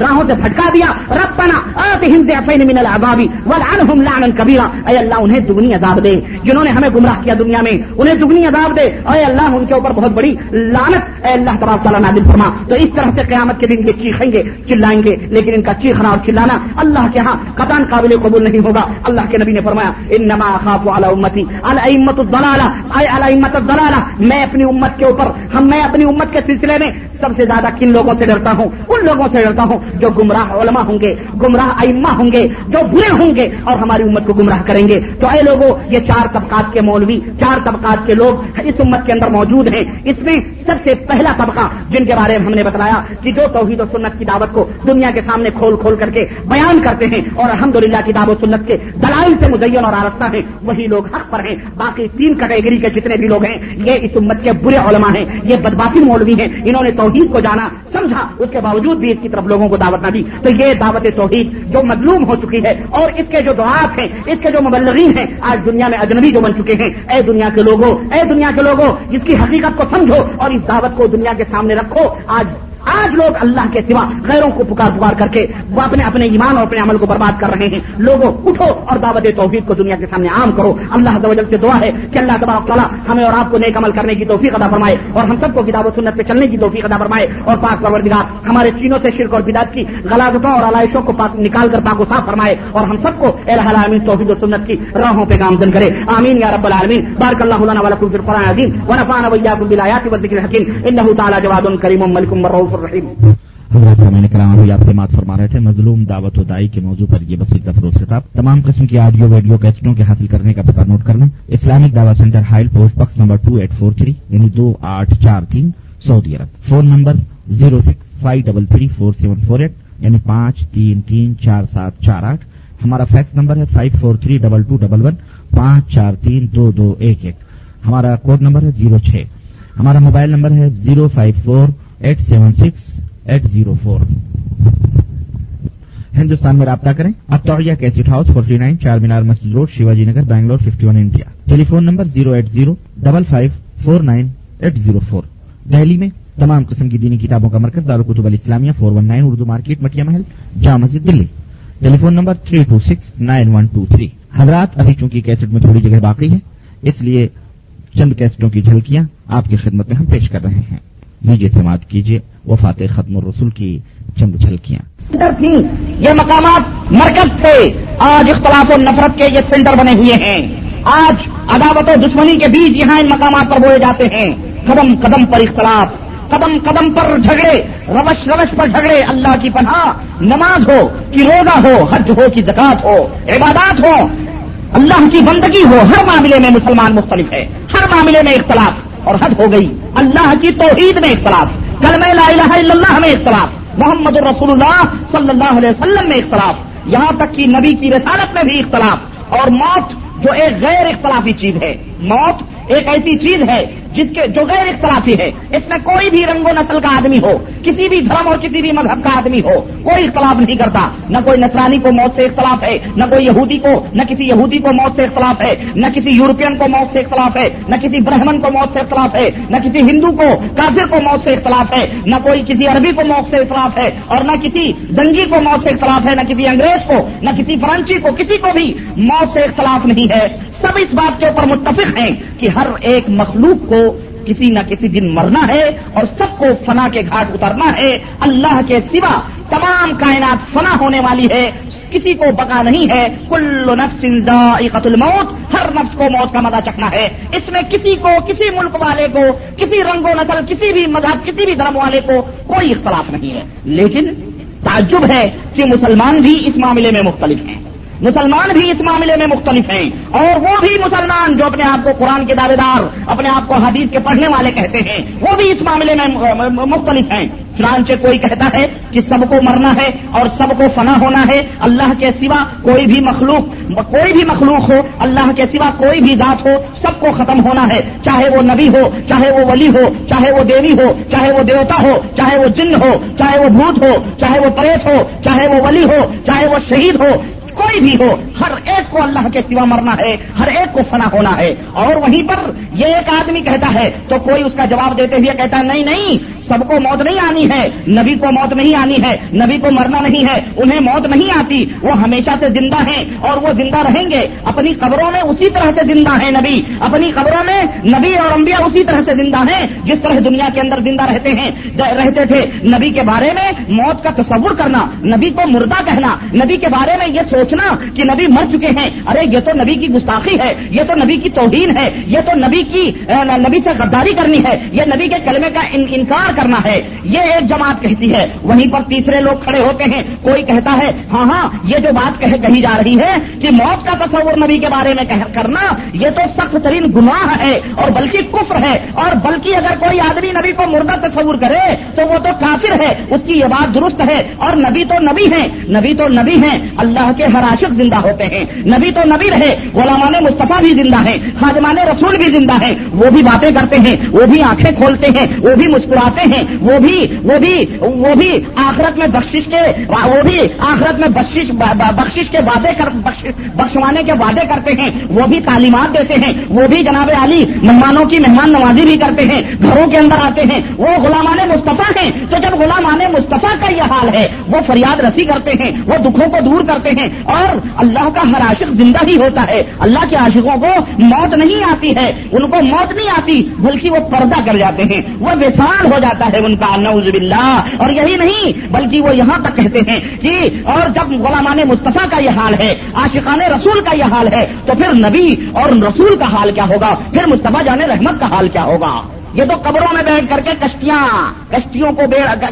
B: راہوں سے بھٹکا دیا۔ ربنا آتہم ضعفین من العذاب والعنہم لعنا کبیرا اے اللہ، انہیں دگنی عذاب دے، جنہوں نے ہمیں گمراہ کیا دنیا میں، انہیں دگنی عذاب دے۔ اے اللہ، ان کے اوپر بہت بڑی لعنت۔ اے اللہ، تبارک تعالیٰ نادل فرما۔ تو اس طرح سے قیامت کے دن یہ چیخیں گے، چلائیں گے، لیکن ان کا چیخنا اور چلانا اللہ کے ہاں قطان قابل قبول نہیں ہوگا۔ اللہ کے نبی نے فرمایا انما اخاف علی امتی الائمۃ الضلالہ، اے الائمۃ الضلالہ، میں اپنی امت کے اوپر، ہم میں اپنی امت کے سلسلے میں سب سے زیادہ کن لوگوں سے ڈرتا ہوں؟ ان لوگوں سے ڈرتا ہوں جو گمراہ علماء ہوں گے، گمراہ ائمہ ہوں گے، جو برے ہوں گے اور ہماری امت کو گمراہ کریں گے۔ تو اے لوگوں، یہ چار طبقات کے مولوی، چار طبقات کے لوگ اس امت کے اندر موجود ہیں۔ اس میں سب سے پہلا طبقہ جن کے بارے میں ہم نے بتایا کہ جو توحید و سنت کی دعوت کو دنیا کے سامنے کھول کھول کر کے بیان کرتے ہیں اور الحمد للہ کی دعوت سنت کے دلائل سے مزین اور آرستہ ہیں، وہی لوگ حق پر ہیں۔ باقی تین کیٹیگری کے جتنے بھی لوگ ہیں، یہ اس امت کے برے علماء ہیں، یہ بدباطی مولوی ہیں، انہوں نے توحید کو جانا، سمجھا، اس کے باوجود بھی اس کی طرف لوگوں کو دعوت نہ دی۔ تو یہ دعوت توحید جو مظلوم ہو چکی ہے اور اس کے جو دعات ہیں، اس کے جو مبلغین ہیں، آج دنیا میں اجنبی جو بن چکے ہیں۔ اے دنیا کے لوگوں، اے دنیا کے لوگوں، اس کی حقیقت کو سمجھو اور اس دعوت کو دنیا کے سامنے رکھو۔ آج آج لوگ اللہ کے سوا غیروں کو پکار پکار کر کے وہ اپنے اپنے ایمان اور اپنے عمل کو برباد کر رہے ہیں۔ لوگوں، اٹھو اور دعوت توفیق کو دنیا کے سامنے عام کرو۔ اللہ سے دعا ہے کہ اللہ تبارک تعالیٰ ہمیں اور آپ کو نیک عمل کرنے کی توفیق ادا فرمائے اور ہم سب کو کتاب و سنت پہ چلنے کی توفیق ادا فرمائے اور پاک پروردگار ہمارے سینوں سے شرک اور بدعت کی غلاظتوں اور علائشوں کو پاک نکال کر پاک و صاف فرمائے اور ہم سب کو العالمین توحید و سنت کی راہوں پہ گامزن کرے۔ آمین یا رب العالمین۔ بارک اللہ لنا ولکم فی القرآن عظیم ونفعنا وإياكم بالآيات والذكر الحكيم إنه تعالى جواد كريم ملك مرؤوف رحيم
C: ہمارے کرام ابھی آپ سے مات فرما رہے تھے، مظلوم دعوت و دائی کے موضوع پر یہ بس دفروز خطاب۔ تمام قسم کی آڈیو، ویڈیو کیسٹوں کے حاصل کرنے کا پتا نوٹ کرنا۔ اسلامک دعوت centre Hail post box number two eight four three یعنی دو آٹھ چار تین، سعودی عرب۔ Phone number zero six five double three four seven four eight یعنی پانچ تین تین چار سات چار آٹھ۔ ہمارا فیکس نمبر ہے five four three double two double one, پانچ چار تین دو دو ایک ایک۔ ہمارا کوڈ نمبر ہے زیرو چھ۔ ہمارا موبائل نمبر ہے zero five four eight seven six eight zero four Hindustan میں رابطہ کریں۔ اتوڑیا guest house forty nine Char Minar Masjid road, Shivaji Nagar, Bangalore, fifty one India. Telephone number zero eight zero, double five, four nine, eight zero four. Delhi میں تمام قسم کی دینی کتابوں کا مرکز Darulqutub Islamia four one nine, Urdu market, Matia Mahal, Jama Masjid, Delhi. Telephone phone number three two six nine one two three. حضرات، ابھی چونکہ کیسٹ میں تھوڑی جگہ باقی ہے، اس لیے چند کیسٹوں کی جھلکیاں آپ کی خدمت میں ہم پیش کر رہے ہیں۔ لیجیے سماعت کیجیے وفات ختم الرسول کی چند جھلکیاں
B: تھیں یہ مقامات مرکز تھے۔ آج اختلاف و نفرت کے یہ سینٹر بنے ہوئے ہیں۔ آج عداوت و دشمنی کے بیچ یہاں ان مقامات پر بوئے جاتے ہیں۔ قدم قدم پر اختلاف، قدم قدم پر جھگڑے، روش روش پر جھگڑے۔ اللہ کی پناہ، نماز ہو کہ روزہ ہو، حج ہو کہ زکات ہو، عبادات ہو اللہ کی بندگی ہو، ہر معاملے میں مسلمان مختلف ہے ہر معاملے میں اختلاف۔ اور حد ہو گئی۔ اللہ کی توحید میں اختلاف، کلمہ لا الہ الا اللہ میں اختلاف، محمد الرسول اللہ صلی اللہ علیہ وسلم میں اختلاف، یہاں تک کہ نبی کی رسالت میں بھی اختلاف، اور موت جو ایک غیر اختلافی چیز ہے۔ موت ایک ایسی چیز ہے جس کے جو غیر اختلافی ہے اس میں کوئی بھی رنگ و نسل کا آدمی ہو، کسی بھی دھرم اور کسی بھی مذہب کا آدمی ہو، کوئی اختلاف نہیں کرتا۔ نہ کوئی نسرانی کو موت سے اختلاف ہے، نہ کوئی یہودی کو، نہ کسی یہودی کو موت سے اختلاف ہے، نہ کسی یورپین کو موت سے اختلاف ہے، نہ کسی برہمن کو موت سے اختلاف ہے، نہ کسی ہندو کو، کافر کو موت سے اختلاف ہے، نہ کوئی کسی عربی کو موت سے اختلاف ہے اور نہ کسی زنگی کو موت سے اختلاف ہے، نہ کسی انگریز کو، نہ کسی فرانچی کو، کسی کو بھی موت سے اختلاف نہیں ہے۔ سب اس بات کے اوپر متفق ہیں کہ ہر ایک مخلوق کو کسی نہ کسی دن مرنا ہے اور سب کو فنا کے گھاٹ اترنا ہے۔ اللہ کے سوا تمام کائنات فنا ہونے والی ہے۔ کسی کو بقا نہیں ہے۔ کل نفس ذائقۃ الموت، ہر نفس کو موت کا مزہ چکنا ہے۔ اس میں کسی کو، کسی ملک والے کو، کسی رنگ و نسل، کسی بھی مذہب، کسی بھی دھرم والے کو کوئی اختلاف نہیں ہے۔ لیکن تعجب ہے کہ مسلمان بھی اس معاملے میں مختلف ہیں۔ مسلمان بھی اس معاملے میں مختلف ہیں اور وہ بھی مسلمان جو اپنے آپ کو قرآن کے دعوے دار، اپنے آپ کو حدیث کے پڑھنے والے کہتے ہیں، وہ بھی اس معاملے میں مختلف ہیں۔ چنانچہ کوئی کہتا ہے کہ سب کو مرنا ہے اور سب کو فنا ہونا ہے، اللہ کے سوا کوئی بھی مخلوق کوئی بھی مخلوق ہو، اللہ کے سوا کوئی بھی ذات ہو، سب کو ختم ہونا ہے۔ چاہے وہ نبی ہو، چاہے وہ ولی ہو، چاہے وہ دیوی ہو، چاہے وہ دیوتا ہو، چاہے وہ جن ہو، چاہے وہ بھوت ہو، چاہے وہ پریت ہو، چاہے وہ ولی ہو، چاہے وہ شہید ہو کوئی بھی ہو، ہر ایک کو اللہ کے سوا مرنا ہے، ہر ایک کو فنا ہونا ہے۔ اور وہیں پر یہ ایک آدمی کہتا ہے، تو کوئی اس کا جواب دیتے ہوئے کہتا ہے، نہیں نہیں سب کو موت نہیں آنی ہے، نبی کو موت نہیں آنی ہے، نبی کو مرنا نہیں ہے، انہیں موت نہیں آتی۔ وہ ہمیشہ سے زندہ ہیں اور وہ زندہ رہیں گے۔ اپنی قبروں میں اسی طرح سے زندہ ہیں نبی۔ اپنی قبروں میں نبی اور انبیاء اسی طرح سے زندہ ہیں۔ جس طرح دنیا کے اندر زندہ رہتے ہیں رہتے تھے۔ نبی کے بارے میں موت کا تصور کرنا، نبی کو مردہ کہنا۔ نبی کے بارے میں یہ سوچنا کہ نبی مر چکے ہیں۔ ارے، یہ تو نبی کی گستاخی ہے، یہ تو نبی کی توہین ہے، یہ تو نبی کی نبی سے غداری کرنی ہے۔ یہ نبی کے کلمے کا انکار کرنا ہے۔ یہ ایک جماعت کہتی ہے۔ وہیں پر تیسرے لوگ کھڑے ہوتے ہیں۔ کوئی کہتا ہے ہاں ہاں یہ جو بات کہی جا رہی ہے کہ موت کا تصور نبی کے بارے میں کرنا، یہ تو سخت ترین گناہ ہے۔ اور بلکہ کفر ہے۔ اور بلکہ اگر کوئی آدمی نبی کو مردہ تصور کرے، تو وہ تو کافر ہے۔ اس کی یہ بات درست ہے۔ اور نبی تو نبی ہیں۔ نبی تو نبی ہیں۔ اللہ کے ہر عاشق زندہ ہوتے ہیں۔ نبی تو نبی رہے۔ غلامان مصطفیٰ بھی زندہ ہیں۔ خادمان رسول بھی زندہ ہیں۔ وہ بھی باتیں کرتے ہیں۔ وہ بھی آنکھیں کھولتے ہیں۔ وہ بھی مسکراتے ہیں وہ بھی وہ بھی وہ بھی آخرت میں بخشش کے وہ بھی آخرت میں بخشش بخشش کے وعدے کر بخشوانے کے وعدے کرتے ہیں وہ بھی تعلیمات دیتے ہیں وہ بھی جناب علی مہمانوں کی مہمان نوازی بھی کرتے ہیں گھروں کے اندر آتے ہیں وہ غلامان مصطفیٰ ہیں تو جب غلامان مصطفیٰ کا یہ حال ہے وہ فریاد رسی کرتے ہیں وہ دکھوں کو دور کرتے ہیں اور اللہ کا ہر عاشق زندہ ہی ہوتا ہے اللہ کے عاشقوں کو موت نہیں آتی ہے ان کو موت نہیں آتی بلکہ وہ پردہ کر جاتے ہیں وہ وسال ہو جاتے جاتا ہے ان کا نوز باللہ۔ اور یہی نہیں، بلکہ وہ یہاں تک کہتے ہیں کہ اور جب غلامان مصطفیٰ کا یہ حال ہے، عاشقان رسول کا یہ حال ہے، تو پھر نبی اور رسول کا حال کیا ہوگا؟ پھر مصطفیٰ جان رحمت کا حال کیا ہوگا؟ یہ تو قبروں میں بیٹھ کر کے کشتیاں، کشتیوں کو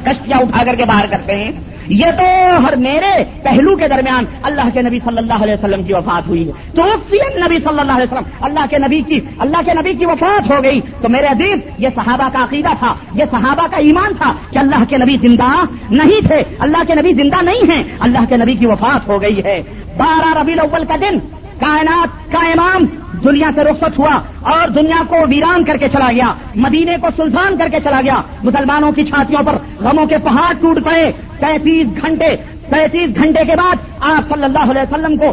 B: کشتیاں اٹھا کر کے باہر کرتے ہیں۔ یہ تو ہر میرے پہلو کے درمیان اللہ کے نبی صلی اللہ علیہ وسلم کی وفات ہوئی ہے۔ تو نبی صلی اللہ علیہ وسلم اللہ کے نبی کی اللہ کے نبی کی وفات ہو گئی۔ تو میرے عزیز، یہ صحابہ کا عقیدہ تھا، یہ صحابہ کا ایمان تھا کہ اللہ کے نبی زندہ نہیں تھے۔ اللہ کے نبی زندہ نہیں ہیں، اللہ کے نبی کی وفات ہو گئی ہے۔ بارہ ربی الاول کا دن کائنات کا امام دنیا سے رخصت ہوا اور دنیا کو ویران کر کے چلا گیا، مدینے کو سلطان کر کے چلا گیا۔ مسلمانوں کی چھاتیوں پر غموں کے پہاڑ ٹوٹ پڑے۔ تینتیس گھنٹے تینتیس گھنٹے کے بعد آپ صلی اللہ علیہ وسلم کو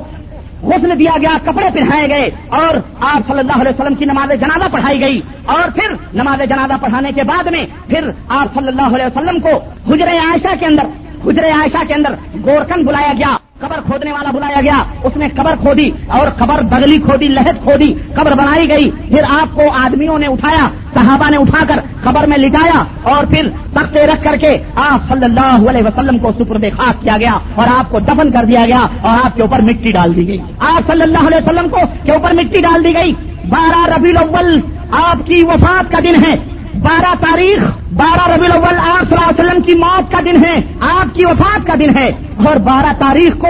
B: غسل دیا گیا، کپڑے پہنائے گئے اور آپ صلی اللہ علیہ وسلم کی نماز جنازہ پڑھائی گئی۔ اور پھر نماز جنازہ پڑھانے کے بعد میں پھر آپ صلی اللہ علیہ وسلم کو حجر عائشہ کے اندر، حجر عائشہ کے اندر گورکن بلایا گیا۔ قبر کھودنے والا بلایا گیا، اس نے قبر کھودی اور قبر بغلی کھودی، لہت کھودی، قبر بنائی گئی۔ پھر آپ کو آدمیوں نے اٹھایا، صحابہ نے اٹھا کر قبر میں لٹایا اور پھر تختے رکھ کر کے آپ صلی اللہ علیہ وسلم کو سپر خاک کیا گیا اور آپ کو دفن کر دیا گیا اور آپ کے اوپر مٹی ڈال دی گئی۔ آپ صلی اللہ علیہ وسلم کو کے اوپر مٹی ڈال دی گئی۔ بارہ ربی الاول، آپ کی وفات کا دن ہے۔ بارہ تاریخ، بارہ ربی الاول، آپ صلی اللہ علیہ وسلم کی موت کا دن ہے، آپ کی وفات کا دن ہے۔ اور بارہ تاریخ کو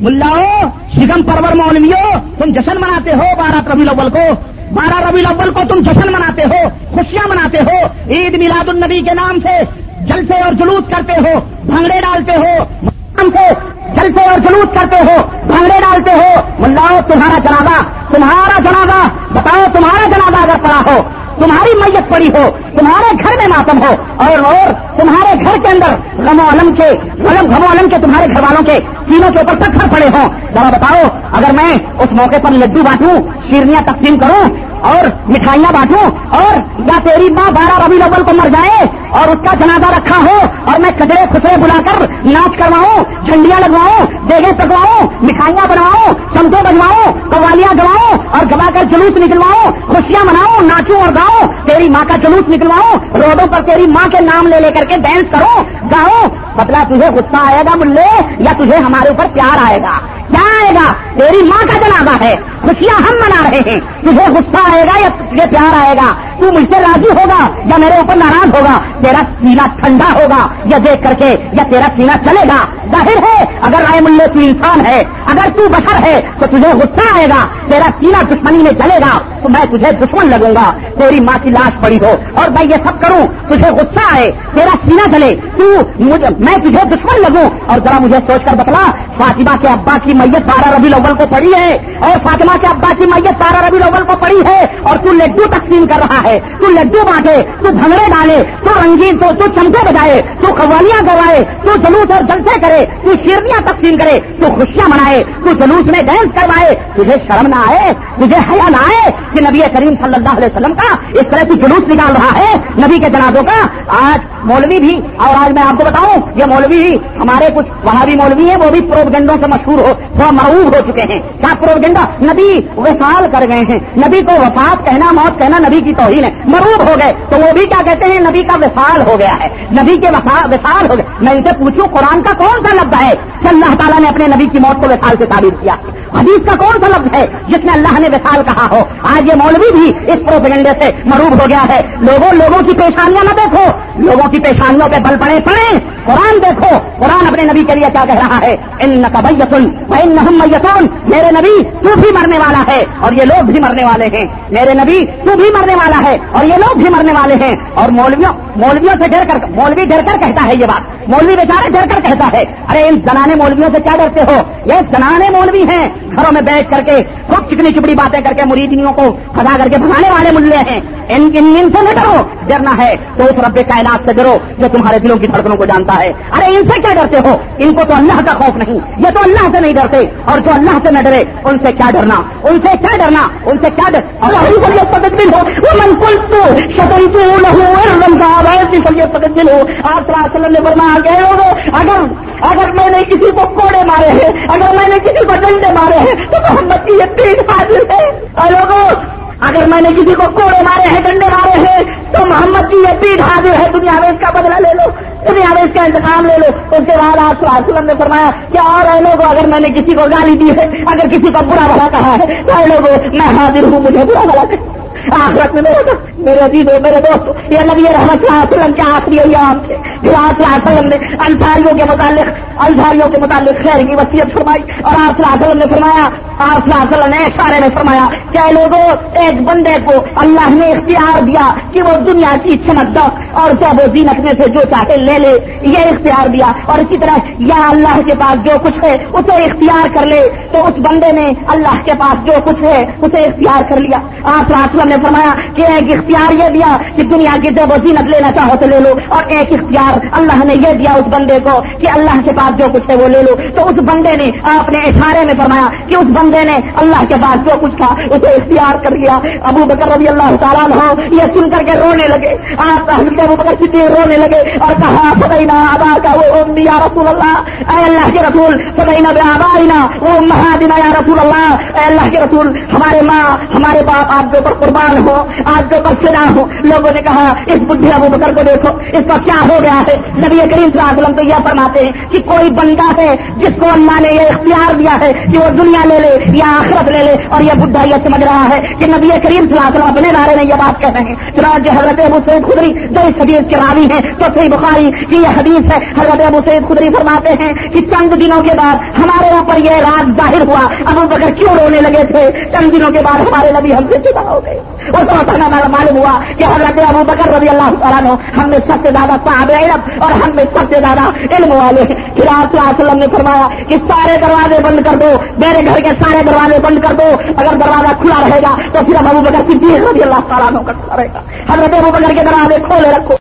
B: ملاؤ، شگم پرور مولویو تم جشن مناتے ہو بارہ ربی الاول کو۔ بارہ ربی الاول کو تم جشن مناتے ہو، خوشیاں مناتے ہو۔ عید میلاد النبی کے نام سے جلسے اور جلوس کرتے ہو، بھنگڑے ڈالتے ہو۔ نام سے جلسے اور جلوس کرتے ہو، بھنگڑے ڈالتے ہو۔ ملاؤ تمہارا جنازہ تمہارا جنازہ، بتاؤ تمہارا جنازہ اگر پڑا ہو، تمہاری میت پڑی ہو، تمہارے گھر میں ماتم ہو۔ اور اور تمہارے گھر کے اندر غم و علم کے غلط غم و علم کے تمہارے گھر والوں کے سینوں کے اوپر پتھر پڑے ہوں۔ ذرا بتاؤ، اگر میں اس موقع پر لڈو بانٹوں، شیرنیاں تقسیم کروں اور مٹھائیاں بانٹوں اور یا تیری ماں بارہ ربی الاول کو مر جائے اور اس کا جنازہ رکھا ہو اور میں کچرے خسرے بلا کر ناچ کرواؤں، جھنڈیاں لگواؤں، دیگے پکواؤں مٹھائیاں بنواؤں، چمچے بجواؤں قوالیاں گواؤں اور گوا کر جلوس نکلواؤں، خوشیاں مناؤں، ناچوں اور گاؤں، تیری ماں کا جلوس نکلواؤں، روڈوں پر تیری ماں کے نام لے لے کر کے ڈانس کرو گاؤں بدلا تجھے غصہ آئے گا ملے یا تجھے ہمارے اوپر پیار آئے گا؟ کیا آئے گا؟ تیری ماں کا جنازہ ہے۔ خوشیاں ہم منا رہے ہیں۔ تجھے غصہ آئے گا یا تجھے پیار آئے گا؟ تو مجھ سے راضی ہوگا یا میرے اوپر ناراض ہوگا؟ تیرا سینہ ٹھنڈا ہوگا یا دیکھ کر کے یا تیرا سینہ چلے گا؟ ظاہر ہے، اگر رائے ملے تو انسان ہے، اگر تو بشر ہے تو تجھے غصہ آئے گا، تیرا سینہ دشمنی میں چلے گا، تو میں تجھے دشمن لگوں گا، تیری ماں کی لاش پڑی ہو، اور میں یہ سب کروں، تجھے غصہ آئے، تیرا سینہ چلے تو میں تجھے دشمن لگوں، اور ذرا مجھے سوچ کر بتلا، فاطمہ کے ابا کی میت بارہ ربی الاول کو پڑی ہے، اور فاطمہ کے ابا کی میت بارہ ربی الاول کو پڑی ہے، اور تو لڈو تقسیم کر رہا ہے تو لڈو بانٹے تو بھنگڑے ڈالے، تو رنگین تو تو چمچے بجائے، تو قوالیاں گوائے تو جلوس اور جلسے کرے، تو شیرنیاں تقسیم کرے، تو خوشیاں منائے، تو جلوس میں ڈانس کروائے، تجھے شرم نہ آئے، تجھے حیا نہ آئے کہ نبی کریم صلی اللہ علیہ وسلم کا اس طرح تو جلوس نکال رہا ہے نبی کے جنازوں کا۔ آج مولوی بھی اور آج میں آپ کو بتاؤں، یہ مولوی ہمارے کچھ وہاں بھی مولوی ہیں، وہ بھی پروپگنڈوں سے مشہور ہو تھوڑا معروف ہو چکے ہیں۔ کیا پروپگنڈا نبی وسال کر گئے ہیں۔ نبی کو وفات کہنا، موت کہنا نبی کی توہین ہیں۔ مروب ہو گئے۔ تو وہ بھی کیا کہتے ہیں؟ نبی کا وسال ہو گیا ہے۔ نبی کے وسال ہو گئے۔ میں ان سے پوچھوں، قرآن کا کون سا لفظ ہے کہ اللہ تعالیٰ نے اپنے نبی کی موت کو وسال سے تعبیر کیا؟ حدیث کا کون سا لفظ ہے جس میں اللہ نے وسال کہا ہو؟ آج یہ مولوی بھی اس پروپیگنڈے سے مروب ہو گیا ہے۔ لوگوں لوگوں کی پیشانیاں نہ دیکھو۔ لوگوں کی پیشانیوں پہ بل پڑے پڑے۔ قرآن دیکھو، قرآن اپنے نبی کے لیے کیا کہہ رہا ہے؟ ان نقبیتن میتون میرے نبی، تو بھی مرنے والا ہے۔ اور یہ لوگ بھی مرنے والے ہیں۔ میرے نبی، تو بھی مرنے والا ہے۔ اور یہ لوگ بھی مرنے والے ہیں۔ اور مولویوں مولویوں سے ڈر کر، مولوی ڈر کر کہتا ہے یہ بات۔ مولوی بیچارے ڈر کر کہتا ہے۔ ارے، ان زنانے مولویوں سے کیا ڈرتے ہو؟ یہ زنانے مولوی ہیں۔ گھروں میں بیٹھ کر کے خوب چکنی چپڑی باتیں کر کے مریدیوں کو کھدا کر کے بھگانے والے ملے ہیں۔ ان ان سے نہ ڈرو۔ ڈرنا ہے۔ تو اس رب کائنات سے ڈرو جو تمہارے دلوں کی دھڑکنوں کو جانتا ہے۔ ارے ان سے کیا ڈرتے ہو؟ ان کو تو اللہ کا خوف نہیں، یہ تو اللہ سے نہیں ڈرتے۔ اور جو اللہ سے نہ ڈرے، ان سے کیا ڈرنا؟ ان سے کیا ڈرنا؟ ان سے کیا ڈر؟ ہو آپ وسلم نے برما گئے اگر اگر میں نے کسی کو کوڑے مارے ہیں، اگر میں نے کسی کو ڈنڈے مارے ہیں، تو محمد کی یہ تین حاضر ہے۔ لوگوں اگر میں نے کسی کو کوڑے مارے ہیں، ڈنڈے مارے ہیں، تو محمد کی یہ پیٹ حاضر ہے دنیا میں اس کا بدلہ لے لو دنیا میں اس کا انتظام لے لو۔ اس کے بعد آپ وسلم نے فرمایا کہ اور اے لوگوں اگر میں نے کسی کو گالی دی ہے، اگر کسی کو برا بھلا کہا ہے، تو اے لوگوں میں حاضر ہوں، مجھے برا بھلا کہ آخرت میں میرے میرے عزیز ہو میرے دوست، یہ نبی رحمت صلی اللہ علیہ وسلم کے آخری ایام تھے۔ پھر آپ صلی اللہ علیہ وسلم نے انصاریوں کے متعلق انصاریوں کے متعلق خیر کی وصیت فرمائی اور آپ صلی اللہ علیہ وسلم نے فرمایا، آپ صلی اللہ علیہ وسلم نے اشارے میں فرمایا کہ لوگوں، ایک بندے کو اللہ نے اختیار دیا کہ وہ دنیا کی چمک دک اور سب و زینت میں سے جو چاہے لے لے، یہ اختیار دیا اور اسی طرح یا اللہ کے پاس جو کچھ ہے، اسے اختیار کر لے۔ تو اس بندے نے اللہ کے پاس جو کچھ ہے، اسے اختیار کر لیا۔ آپ صلی اللہ علیہ وسلم نے فرمایا کہ ایک اختیار یہ دیا کہ دنیا کی جب و زینت لینا چاہو تو لے لو اور ایک اختیار اللہ نے یہ دیا اس بندے کو کہ اللہ کے پاس پاس جو کچھ ہے وہ لے لو۔ تو اس بندے نے اپنے اشارے میں فرمایا کہ اس بندے نے اللہ کے پاس جو کچھ تھا اسے اختیار کر لیا۔ ابو بکر رضی اللہ تعالیٰ ہو یہ سن کر کے رونے لگے۔ آپ حضرت ابو بکر صدیق رونے لگے اور کہا فتح آبا کا وہ یا رسول اللہ۔ اے اللہ کے رسول فتح بے آبائنا وہ مہادنا یا رسول اللہ۔ اے اللہ کے رسول، ہمارے ماں، ہمارے باپ آپ کے اوپر قربان ہو، آپ کے اوپر فدا ہو۔ لوگوں نے کہا، اس بدھے ابو بکر کو دیکھو، اس کا کیا ہو گیا ہے؟ نبی کریم صلی اللہ علیہ وسلم تو یہ فرماتے ہیں کہ کوئی بندہ ہے جس کو اللہ نے یہ اختیار دیا ہے کہ وہ دنیا لے لے یا آخرت لے لے اور یہ بڈھا یہ سمجھ رہا ہے کہ نبی کریم صلی اللہ علیہ وسلم اپنے بارے میں یہ بات کہہ رہے ہیں۔ چنانچہ حضرت ابو سید خدری جو اس حدیث کے راوی ہیں۔ تو صحیح بخاری کی یہ حدیث ہے۔ حضرت ابو سید خدری فرماتے ہیں کہ چند دنوں کے بعد ہمارے اوپر یہ راز ظاہر ہوا۔ ابو بکر کیوں رونے لگے تھے؟ چند دنوں کے بعد ہمارے نبی ہم سے جدا ہو گئے۔ اس وقت ہمیں معلوم ہوا کہ حضرت ابو بکر رضی اللہ تعالیٰ ہم میں سب سے زیادہ صاحب علم اور ہم میں سب سے زیادہ علم والے ہیں۔ پھر آپ صلی اللہ علیہ وسلم نے فرمایا کہ سارے دروازے بند کر دو، میرے گھر کے سارے دروازے بند کر دو۔ اگر دروازہ کھلا رہے گا تو صرف ابو بکر صدیق رضی اللہ تعالیٰ کا رہے گا۔ حضرت ابو بکر کے دروازے کھولے رکھو۔